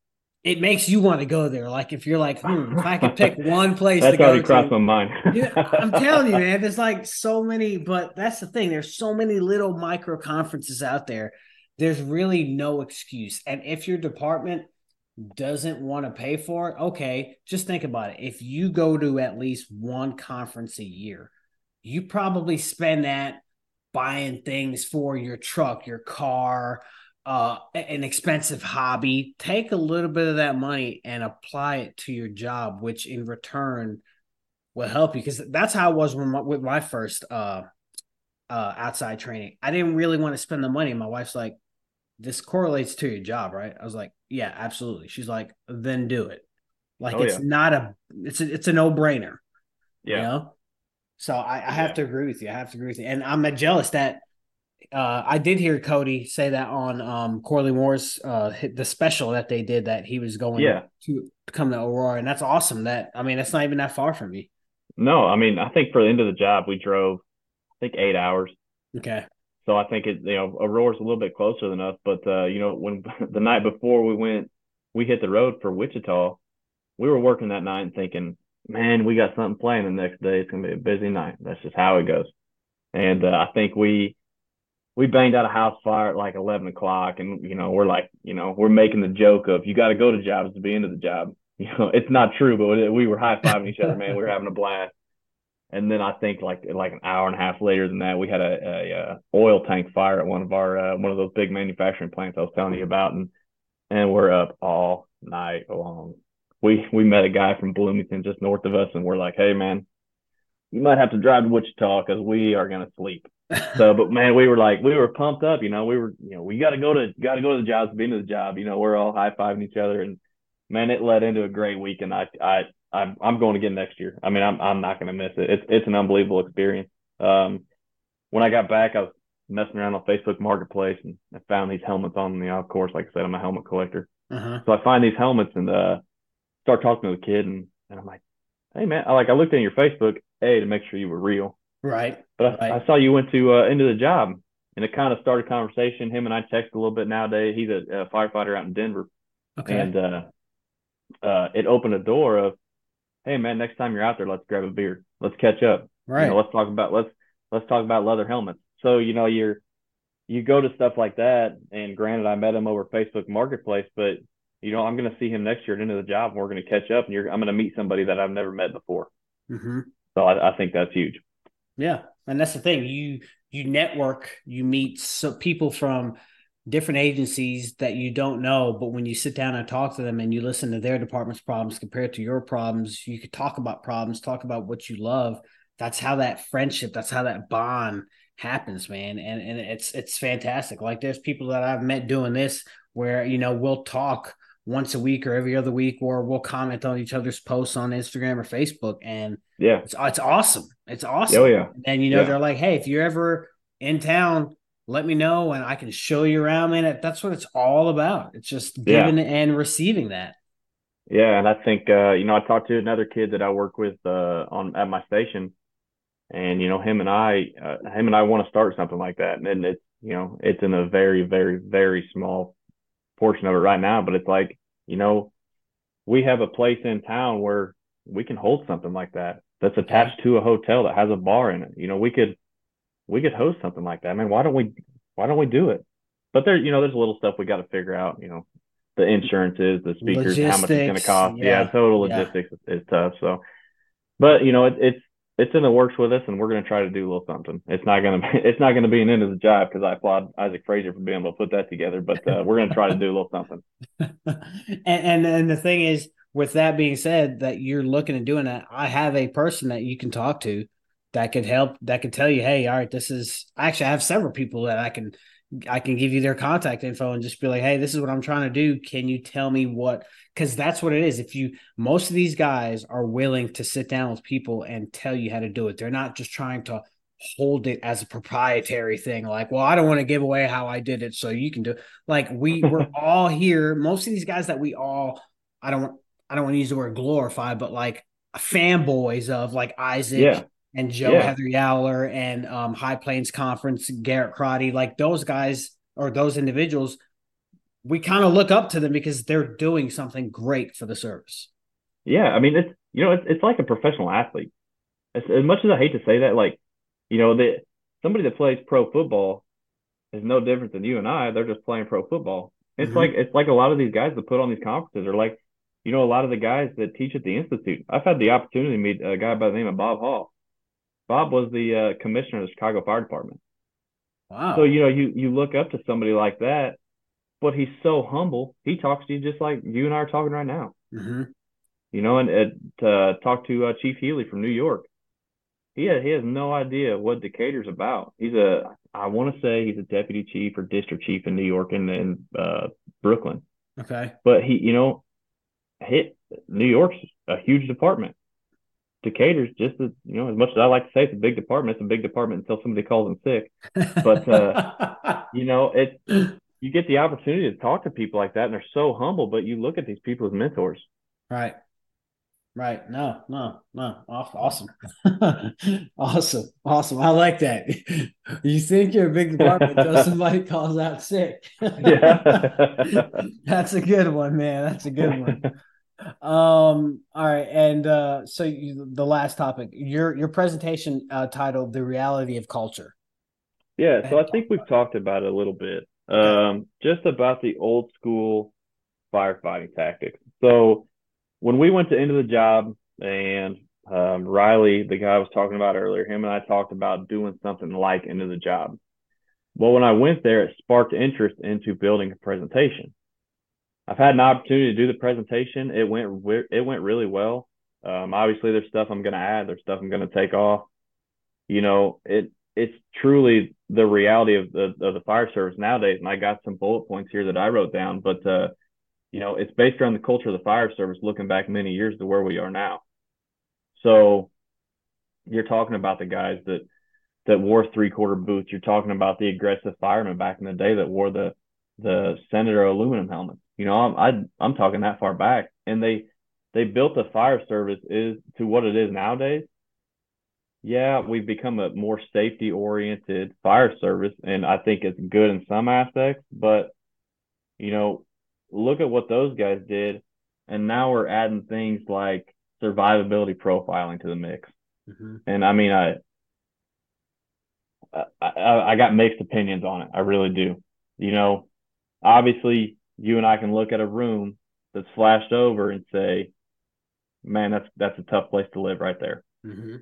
it makes you want to go there. Like if you're like, hmm, if I could pick one place That's to go already to, crossed my mind. yeah, I'm telling you, man, there's like so many, but that's the thing. There's so many little micro conferences out there. There's really no excuse. And if your department doesn't want to pay for it, okay, just think about it. If you go to at least one conference a year, you probably spend that buying things for your truck, your car, uh, an expensive hobby. Take a little bit of that money and apply it to your job, which in return will help you because that's how I was with my, with my first uh, uh, outside training. I didn't really want to spend the money. My wife's like, "This correlates to your job, right?" I was like, "Yeah, absolutely." She's like, "Then do it." Like Oh, it's yeah. not a it's a, it's a no brainer. You yeah. know? So I, I have Yeah. to agree with you. I have to agree with you, and I'm jealous that uh, I did hear Cody say that on um, Corley Moore's uh, hit- the special that they did that he was going Yeah. to come to Aurora, and that's awesome. That I mean, that's not even that far from me. No, I mean, I think for the Into the Job, we drove, I think eight hours. Okay. So I think it, you know, Aurora's a little bit closer than us. But uh, you know, when the night before we went, we hit the road for Wichita. We were working that night and thinking, man, we got something planned the next day. It's gonna be a busy night. That's just how it goes. And uh, I think we we banged out a house fire at like eleven o'clock, and you know, we're like, you know, we're making the joke of you got to go to jobs to be into the job. You know, it's not true, but we- we were high fiving each other, man. We were having a blast. And then I think like like an hour and a half later than that, we had a, a, uh oil tank fire at one of our uh, one of those big manufacturing plants I was telling you about, and and we're up all night long. We we met a guy from Bloomington just north of us, and we're like, hey man, you might have to drive to Wichita because we are gonna sleep. So, but man, we were like we were pumped up, you know. We were you know we got to go to got to go to the jobs, be into the job, you know. We're all high fiving each other, and man, it led into a great week, and I I I'm I'm going again next year. I mean, I'm I'm not going to miss it. It's it's an unbelievable experience. Um, when I got back, I was messing around on Facebook Marketplace and I found these helmets on the off course, like I said, I'm a helmet collector, Uh-huh. so I find these helmets and uh start talking to the kid, and, and I'm like, hey man, I like I looked at your Facebook, a to make sure you were real, Right. but I, Right. I saw you went to uh, into the job, and it kind of started a conversation. Him and I text a little bit nowadays. He's a, a firefighter out in Denver, Okay. and uh, uh, it opened a door of, hey man, next time you're out there, let's grab a beer, let's catch up, right. you know, let's talk about let's let's talk about leather helmets. So you know you're you go to stuff like that, and granted, I met him over Facebook Marketplace, but you know I'm going to see him next year at the Into the Job, and we're going to catch up, and you're I'm going to meet somebody that I've never met before. hmm So I, I think that's huge. Yeah, and that's the thing. You you network, you meet so people from different agencies that you don't know, but when you sit down and talk to them and you listen to their department's problems compared to your problems, you could talk about problems, talk about what you love. That's how that friendship, that's how that bond happens, man. And and it's it's fantastic. Like there's people that I've met doing this where, you know, we'll talk once a week or every other week, or we'll comment on each other's posts on Instagram or Facebook. And yeah, it's, it's awesome. It's awesome. Oh yeah. And you know, yeah. they're like, hey, if you're ever in town, let me know and I can show you around, man. That's what it's all about. It's just giving yeah. and receiving that. Yeah, and I think uh, you know, I talked to another kid that I work with uh, on at my station, and you know, him and I, uh, him and I want to start something like that, and it's you know, it's in a very, very, very small portion of it right now, but it's like you know, we have a place in town where we can hold something like that that's attached to a hotel that has a bar in it. You know, we could we could host something like that. I mean, why don't we why don't we do it? But there, you know, there's a little stuff we got to figure out. You know, the insurances, the speakers, logistics, how much it's going to cost. Yeah, yeah total logistics yeah. is, tough. So, but you know, it, it's it's in the works with us, and we're going to try to do a little something. It's not going to it's not going to be an Into the Job because I applaud Isaac Frazier for being able to put that together. But uh, we're going to try to do a little something. and, and and the thing is, with that being said, that you're looking at doing that, I have a person that you can talk to that could help. That could tell you, hey, all right, this is actually I have several people that I can I can give you their contact info and just be like, hey, this is what I'm trying to do. Can you tell me what? Because that's what it is. If you, most of these guys are willing to sit down with people and tell you how to do it. They're not just trying to hold it as a proprietary thing. Like, well, I don't want to give away how I did it, so you can do. It. Like, we we're all here. Most of these guys that we all, I don't, I don't want to use the word glorify, but like fanboys of like Isaac. Yeah and Joe yeah. Heather Yowler and um, High Plains Conference, Garrett Crotty, like those guys or those individuals, we kind of look up to them because they're doing something great for the service. Yeah, I mean it's you know it's it's like a professional athlete. As, as much as I hate to say that, like you know that somebody that plays pro football is no different than you and I. They're just playing pro football. It's mm-hmm. like it's like a lot of these guys that put on these conferences are like, you know, a lot of the guys that teach at the institute. I've had the opportunity to meet a guy by the name of Bob Hoff Bob was the uh, commissioner of the Chicago Fire Department. Wow. So you know you you look up to somebody like that, but he's so humble. He talks to you just like you and I are talking right now. Mm-hmm. You know, and uh, to talk to uh, Chief Healy from New York. He has, he has no idea what Decatur's about. He's a I want to say he's a deputy chief or district chief in New York and in uh, Brooklyn. Okay. But he, you know, hit New York's a huge department. Decatur's just as you know as much as I like to say it's a big department. It's a big department until somebody calls them sick. But uh, you know it. You get the opportunity to talk to people like that, and they're so humble. But you look at these people as mentors. Right. Right. No, no, no. Awesome. awesome. Awesome. I like that. You think you're a big department until somebody calls out sick. yeah. That's a good one, man. That's a good one um all right and uh so you, the last topic your your presentation uh titled the reality of culture. Yeah so i think we've talked about it a little bit. Um just about the old school firefighting tactics. So when we went to into the job and um, riley the guy i was talking about earlier him and i talked about doing something like into the job. Well when i went there it sparked interest into building a presentation I've had an opportunity to do the presentation. It went it went really well. Um, obviously, there's stuff I'm going to add. There's stuff I'm going to take off. You know, it it's truly the reality of the of the fire service nowadays. And I got some bullet points here that I wrote down, but uh, you know, it's based around the culture of the fire service, looking back many years to where we are now. So, you're talking about the guys that that wore three quarter boots. You're talking about the aggressive firemen back in the day that wore the the Senator aluminum helmets. You know, I'm I, i am talking that far back, and they they built the fire service is to what it is nowadays. Yeah, we've become a more safety oriented fire service, and I think it's good in some aspects. But you know, look at what those guys did, and now we're adding things like survivability profiling to the mix. Mm-hmm. And I mean, I, I I got mixed opinions on it. I really do. You know, obviously you and I can look at a room that's flashed over and say, man, that's that's a tough place to live right there. Mm-hmm.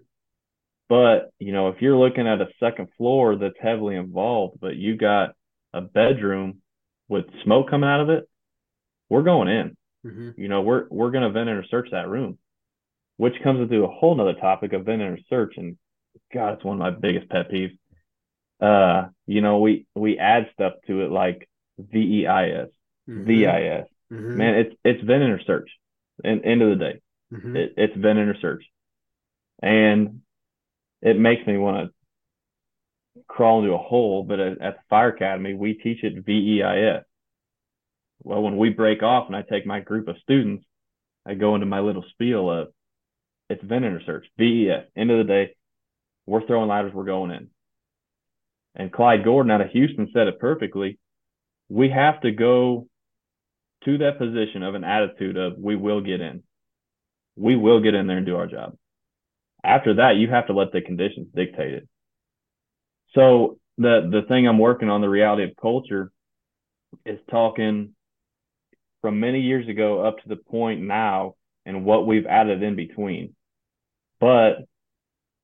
But you know, if you're looking at a second floor that's heavily involved, but you got a bedroom with smoke coming out of it, we're going in. Mm-hmm. You know, we're we're gonna vent enter search that room, which comes into a whole nother topic of vent enter search. And God, it's one of my biggest pet peeves. Uh, you know, we we add stuff to it like VEIS, Mm-hmm. VIS. Mhm. Man, it's it's vent enter search. And end of the day, Mhm. it, it's vent enter search, and it makes me want to crawl into a hole. But at, at the fire academy, we teach it VEIS. Well, when we break off and I take my group of students, I go into my little spiel of it's vent enter search, VES. End of the day, we're throwing ladders, we're going in. And Clyde Gordon out of Houston said it perfectly. We have to go to that position of an attitude of we will get in. We will get in there and do our job. After that, you have to let the conditions dictate it. So the the thing I'm working on, the reality of culture, is talking from many years ago up to the point now and what we've added in between. But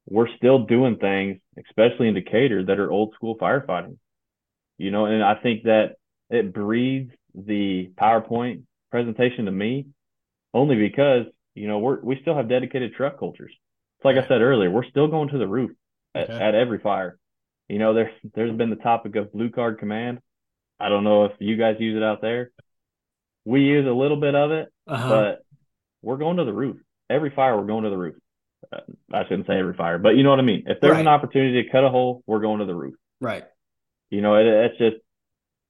we're still doing things, especially in Decatur, that are old school firefighting. You know, and I think that it breeds the PowerPoint presentation to me only because, you know, we're we still have dedicated truck cultures. It's like I said earlier, we're still going to the roof at, Okay. at every fire. You know, there's there's been the topic of blue card command. I don't know if you guys use it out there. We use a little bit of it, Uh-huh. but we're going to the roof. Every fire, we're going to the roof. Uh, I shouldn't say every fire, but you know what I mean. If there's an opportunity to cut a hole, we're going to the roof. right. You know, it, it's just,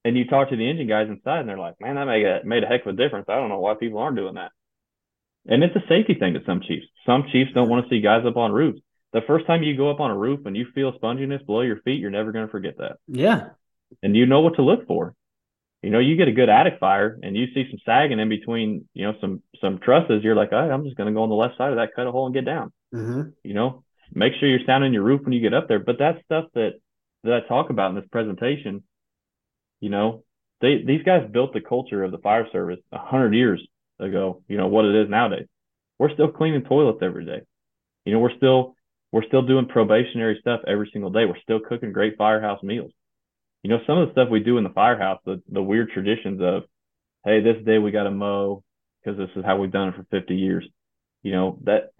and you talk to the engine guys inside, and they're like, "Man, that made a made a heck of a difference." I don't know why people aren't doing that. And it's a safety thing to some chiefs. Some chiefs don't want to see guys up on roofs. The first time you go up on a roof and you feel sponginess below your feet, you're never going to forget that. Yeah. And you know what to look for. You know, you get a good attic fire and you see some sagging in between, you know, some some trusses. You're like, right, I'm just going to go on the left side of that, cut a hole, and get down Mm-hmm. you know make sure you're sounding your roof when you get up there but that's stuff that that i talk about in this presentation you know they these guys built the culture of the fire service a hundred years ago you know what it is nowadays we're still cleaning toilets every day you know we're still we're still doing probationary stuff every single day we're still cooking great firehouse meals you know some of the stuff we do in the firehouse the the weird traditions of hey this day we got to mow because this is how we've done it for 50 years you know that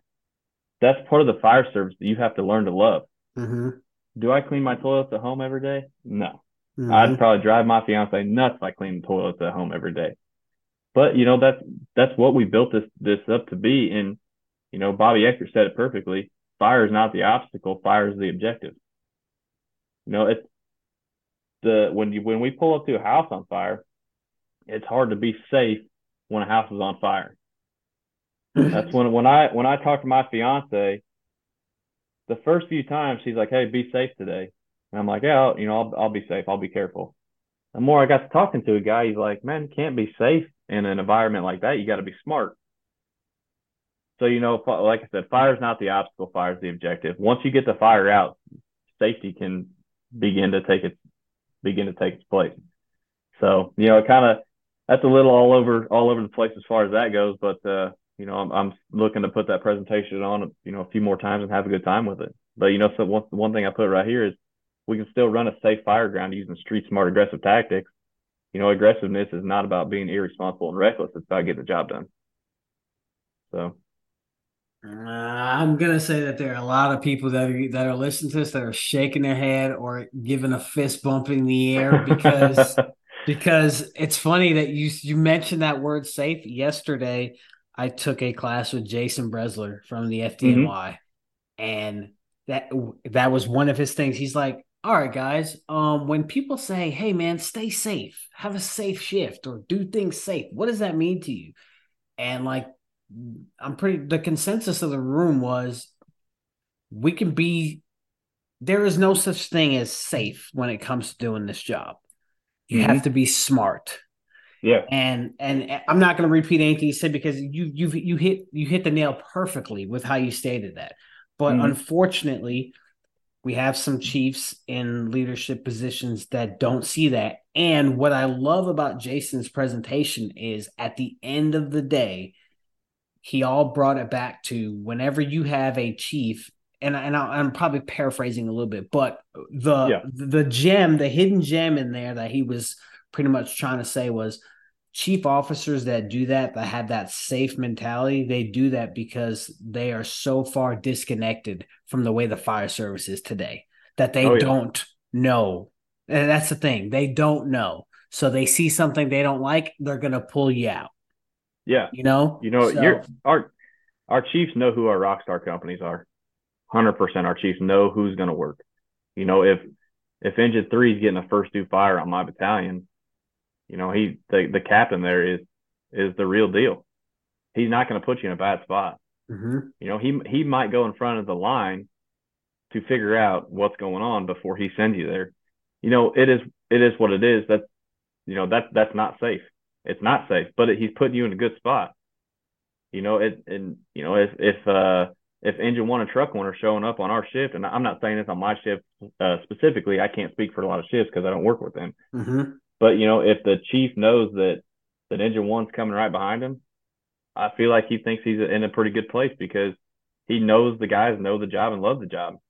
that's part of the fire service that you have to learn to love. Mm-hmm. Do I clean my toilets at home every day? No. Mm-hmm. I'd probably drive my fiance nuts if I toilets at home every day. But you know that's that's what we built this this up to be. And you know Bobby Eckert said it perfectly. Fire is not the obstacle. Fire is the objective. You know it's the when you when we pull up to a house on fire, it's hard to be safe when a house is on fire. That's when when I when I talk to my fiance, the first few times she's like, "Hey, be safe today," and I'm like, "Yeah, I'll, you know, I'll I'll be safe. I'll be careful." The more I got to talking to a guy, he's like, "Man, can't be safe in an environment like that. You got to be smart." So you know, like I said, fire's not the obstacle. Fire's the objective. Once you get the fire out, safety can begin to take its begin to take its place. So you know, it kind of that's a little all over all over the place as far as that goes. But uh, you know, I'm I'm looking to put that presentation on, you know, a few more times and have a good time with it. But you know, so one one thing I put right here is we can still run a safe fire ground using street smart aggressive tactics. You know, aggressiveness is not about being irresponsible and reckless. It's about getting the job done. So Uh, I'm gonna say that there are a lot of people that are that are listening to this that are shaking their head or giving a fist bump in the air because because it's funny that you you mentioned that word safe yesterday. I took a class with Jason Bresler from the FDNY, and that that was one of his things. He's like, "All right, guys, um, when people say, "Hey, man, stay safe, have a safe shift, or do things safe," what does that mean to you?" And like, I'm pretty. The consensus of the room was, we can be. There is no such thing as safe when it comes to doing this job. You Mhm. have to be smart yeah, and and I'm not going to repeat anything you said because you you you hit you hit the nail perfectly with how you stated that. But Mhm. unfortunately, we have some chiefs in leadership positions that don't see that. And what I love about Jason's presentation is at the end of the day, he all brought it back to whenever you have a chief and and I, I'm probably paraphrasing a little bit, but the Yeah. the gem, the hidden gem in there that he was pretty much trying to say was chief officers that do that that have that safe mentality they do that because they are so far disconnected from the way the fire service is today that they oh, yeah. don't know. And that's the thing they don't know. So they see something they don't like they're going to pull you out. Yeah. You know? You know so, you're our our chiefs know who our rock star companies are. 100% our chiefs know who's going to work. You know if if engine three is getting a first due fire on my battalion you know, he the the captain there is is the real deal. He's not going to put you in a bad spot. Mm-hmm. You know, he he might go in front of the line to figure out what's going on before he sends you there. You know, it is it is what it is. That's you know that that's not safe. It's not safe, but it, he's putting you in a good spot. You know, it and you know if if uh if engine one and truck one are showing up on our shift, and I'm not saying this on my shift uh, specifically, I can't speak for a lot of shifts because I don't work with them. Mm-hmm. But you know, if the chief knows that that engine one's coming right behind him, I feel like he thinks he's in a pretty good place because he knows the guys know the job and love the job.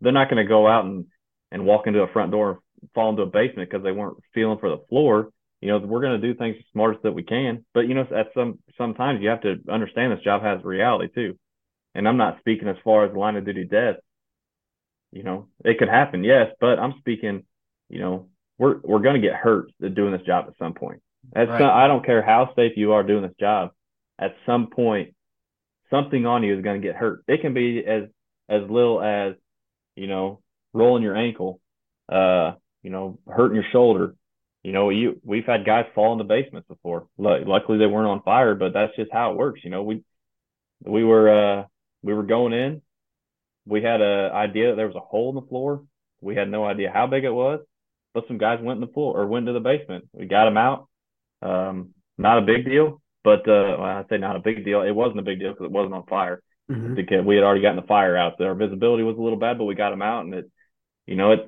They're not going to go out and and walk into a front door and fall into a basement because they weren't feeling for the floor. You know, we're going to do things as smart as that we can. But you know, at some sometimes you have to understand this job has reality too. And I'm not speaking as far as line of duty death. You know, it could happen, yes, but I'm speaking, you know, we're we're going to get hurt doing this job at some point. Right. some, I don't care how safe you are doing this job. At some point, something on you is going to get hurt. It can be as as little as you know rolling your ankle, uh, you know, hurting your shoulder. You know, you we've had guys fall in the basements before. luckily, they weren't on fire, but that's just how it works. You know, we we were uh, we were going in. We had a idea that there was a hole in the floor. We had no idea how big it was but some guys went in the pool or went to the basement. We got them out. Um, not a big deal, but uh, well, I say not a big deal. It wasn't a big deal because it wasn't on fire mm-hmm. because we had already gotten the fire out. Our visibility was a little bad, but we got them out, and it, you know, it.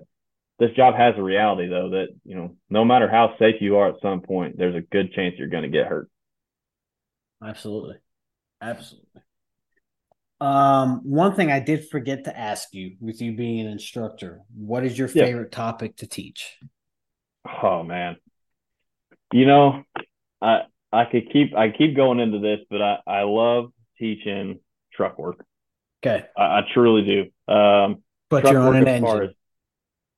This job has a reality though that you know, no matter how safe you are at some point, there's a good chance you're going to get hurt. Absolutely, absolutely. Um, one thing I did forget to ask you, with you being an instructor, what is your favorite yeah. topic to teach? Oh man, you know, I I could keep I keep going into this, but I I love teaching truck work. Okay, I, I truly do. Um, but you're on an engine. As,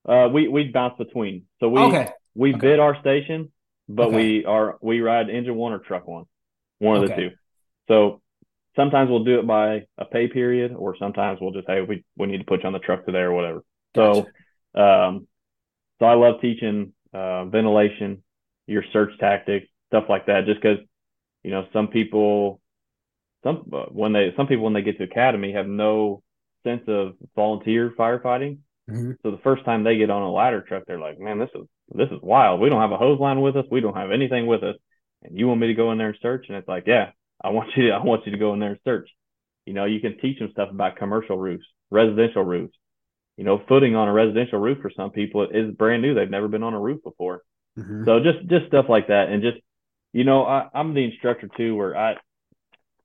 uh, we we bounce between. So we okay. we okay. bid our station, but okay. we are we ride engine one or truck one, one of the two. So sometimes we'll do it by a pay period, or sometimes we'll just hey we we need to put you on the truck today or whatever. Gotcha. So, um, so I love teaching uh, ventilation, your search tactics, stuff like that, just because you know some people some uh, when they some people when they get to academy have no sense of volunteer firefighting. Mm-hmm. So the first time they get on a ladder truck, they're like, "Man, this is this is wild. We don't have a hose line with us. We don't have anything with us, and you want me to go in there and search?" And it's like, "Yeah, I want you to, I want you to go in there and search. You know, you can teach them stuff about commercial roofs, residential roofs. You know, footing on a residential roof for some people is brand new. They've never been on a roof before. Mm-hmm. So just just stuff like that, and just you know, I, I'm the instructor too, where I,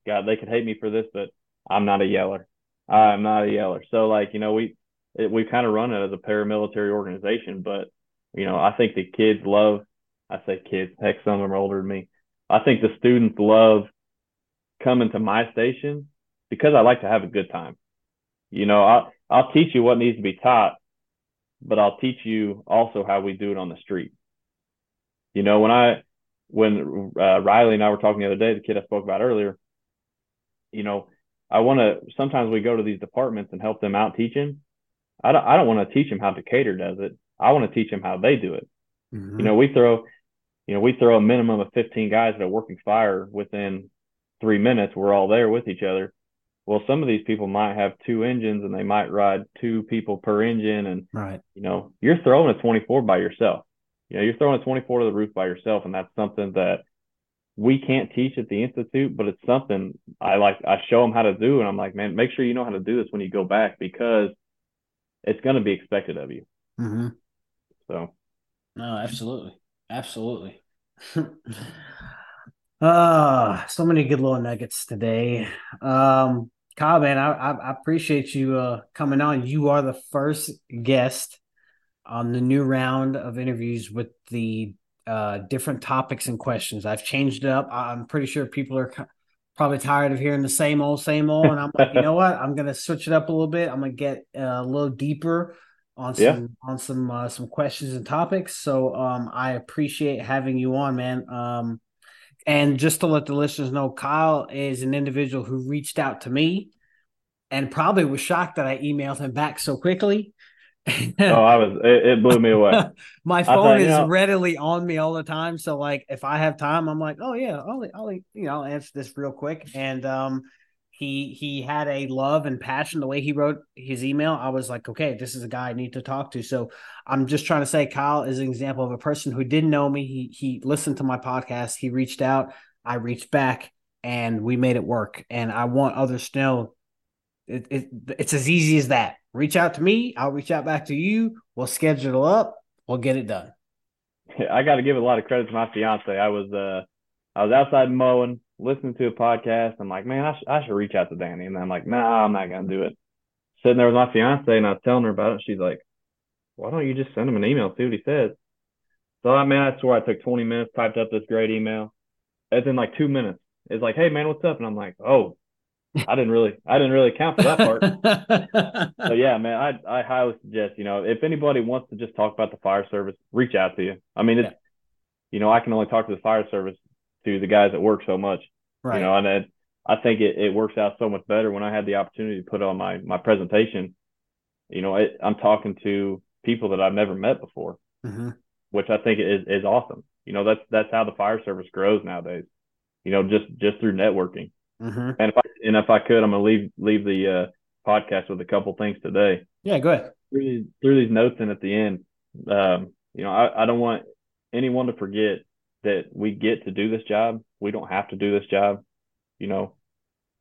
God, they could hate me for this, but I'm not a yeller. I'm not a yeller. So like, you know, we it, we kind of run it as a paramilitary organization, but you know, I think the kids love. I say kids, heck, some of them are older than me. I think the students love coming to my station because I like to have a good time. You know, I'll, I'll teach you what needs to be taught, but I'll teach you also how we do it on the street. You know, when I, when uh, Riley and I were talking the other day, the kid I spoke about earlier, you know, I want to, sometimes we go to these departments and help them out teaching. I don't, I don't want to teach them how Decatur does it. I want to teach them how they do it. Mm-hmm. You know, we throw, you know, we throw a minimum of 15 guys at a working fire within three minutes, we're all there with each other. Well, some of these people might have two engines and they might ride two people per engine. And, right. you know, you're throwing a 24 by yourself. You know, you're throwing a 24 to the roof by yourself. And that's something that we can't teach at the Institute, but it's something I like, I show them how to do. And I'm like, man, make sure you know how to do this when you go back because it's going to be expected of you. Mm-hmm. So, no, absolutely. Absolutely. Uh, so many good little nuggets today. Um, Kyle, man, I, I, appreciate you uh, coming on. You are the first guest on the new round of interviews with the uh, different topics and questions. I've changed it up. I'm pretty sure people are probably tired of hearing the same old, same old. And I'm like, you know what? I'm gonna switch it up a little bit. I'm gonna get uh, a little deeper on some yeah. on some uh, some questions and topics. So um, I appreciate having you on, man. Um, and just to let the listeners know, Kyle is an individual who reached out to me and probably was shocked that I emailed him back so quickly. oh, I was it, it, blew me away. My phone thought, is know, readily on me all the time. So like if I have time, I'm like, oh yeah, I'll, I'll you know, I'll answer this real quick. And um he he had a love and passion the way he wrote his email. I was like okay this is a guy i need to talk to. So i'm just trying to say kyle is an example of a person who didn't know me. He he listened to my podcast. He reached out. I reached back and we made it work. And i want others to know it, it it's as easy as that. Reach out to me. I'll reach out back to you. We'll schedule up. We'll get it done. I got to give a lot of credit to my fiance. I was uh i was outside mowing listening to a podcast. I'm like, man, I, sh- I should reach out to Danny. And I'm like, no, nah, I'm not going to do it. Sitting there with my fiance and I was telling her about it. She's like, why don't you just send him an email, see what he says? So, I mean, I swear I took 20 minutes, typed up this great email. It's in like two minutes. It's like, hey, man, what's up? And I'm like, oh, I didn't really, I didn't really count for that part. so yeah, man, I, I highly suggest, you know, if anybody wants to just talk about the fire service, reach out to you. I mean, it's, yeah. you know, I can only talk to the fire service to the guys that work so much. Right. You know, and it, I think it, it works out so much better when I had the opportunity to put on my my presentation. You know, it, I'm talking to people that I've never met before, mm-hmm. which I think is is awesome. You know, that's that's how the fire service grows nowadays. You know, just just through networking. Mm-hmm. And if I and if I could, I'm gonna leave leave the uh, podcast with a couple things today. Yeah, go ahead. Through these, through these notes and at the end, um, you know, I, I don't want anyone to forget that we get to do this job. We don't have to do this job. You know,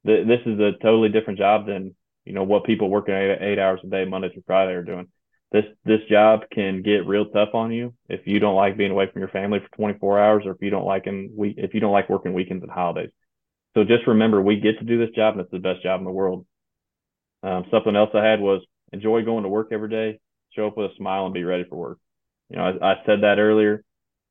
th- this is a totally different job than you know what people working eight, eight hours a day, Monday through Friday, are doing. This this job can get real tough on you if you don't like being away from your family for 24 hours, or if you don't like and we if you don't like working weekends and holidays. So just remember, we get to do this job, and it's the best job in the world. Um, something else I had was enjoy going to work every day, show up with a smile, and be ready for work. You know, I, I said that earlier.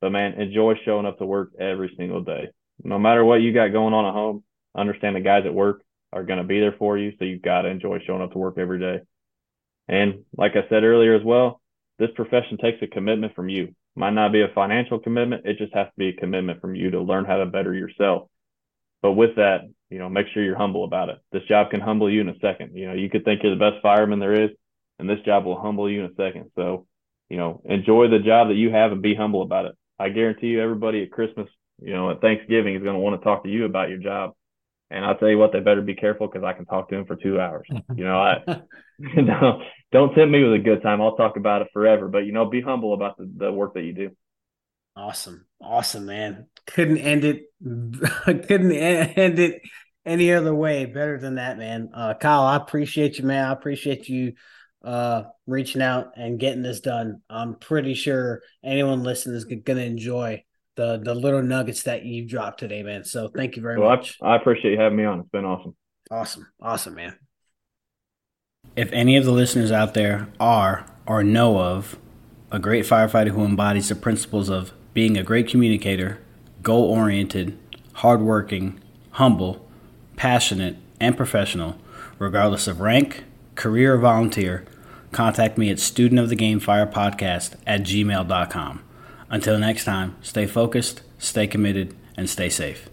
But man, enjoy showing up to work every single day. No matter what you got going on at home, understand the guys at work are going to be there for you. So you've got to enjoy showing up to work every day. And like I said earlier as well, this profession takes a commitment from you. Might not be a financial commitment. It just has to be a commitment from you to learn how to better yourself. But with that, you know, make sure you're humble about it. This job can humble you in a second. You know, you could think you're the best fireman there is, and this job will humble you in a second. So, you know, enjoy the job that you have and be humble about it. I guarantee you, everybody at Christmas, you know, at Thanksgiving is going to want to talk to you about your job. And I'll tell you what, they better be careful because I can talk to them for two hours. You know, I don't don't tempt me with a good time. I'll talk about it forever. But you know, be humble about the, the work that you do. Awesome, awesome, man. Couldn't end it. couldn't end it any other way better than that, man. Uh, Kyle, I appreciate you, man. I appreciate you uh, reaching out and getting this done. I'm pretty sure anyone listening is going to enjoy the the little nuggets that you dropped today, man. So thank you very well, much. I, I appreciate you having me on. It's been awesome. Awesome, awesome, man. If any of the listeners out there are or know of a great firefighter who embodies the principles of being a great communicator, goal oriented, hardworking, humble, passionate, and professional, regardless of rank, career, or volunteer, contact me at studentofthegamefirepodcast at gmail.com. Until next time, stay focused, stay committed, and stay safe.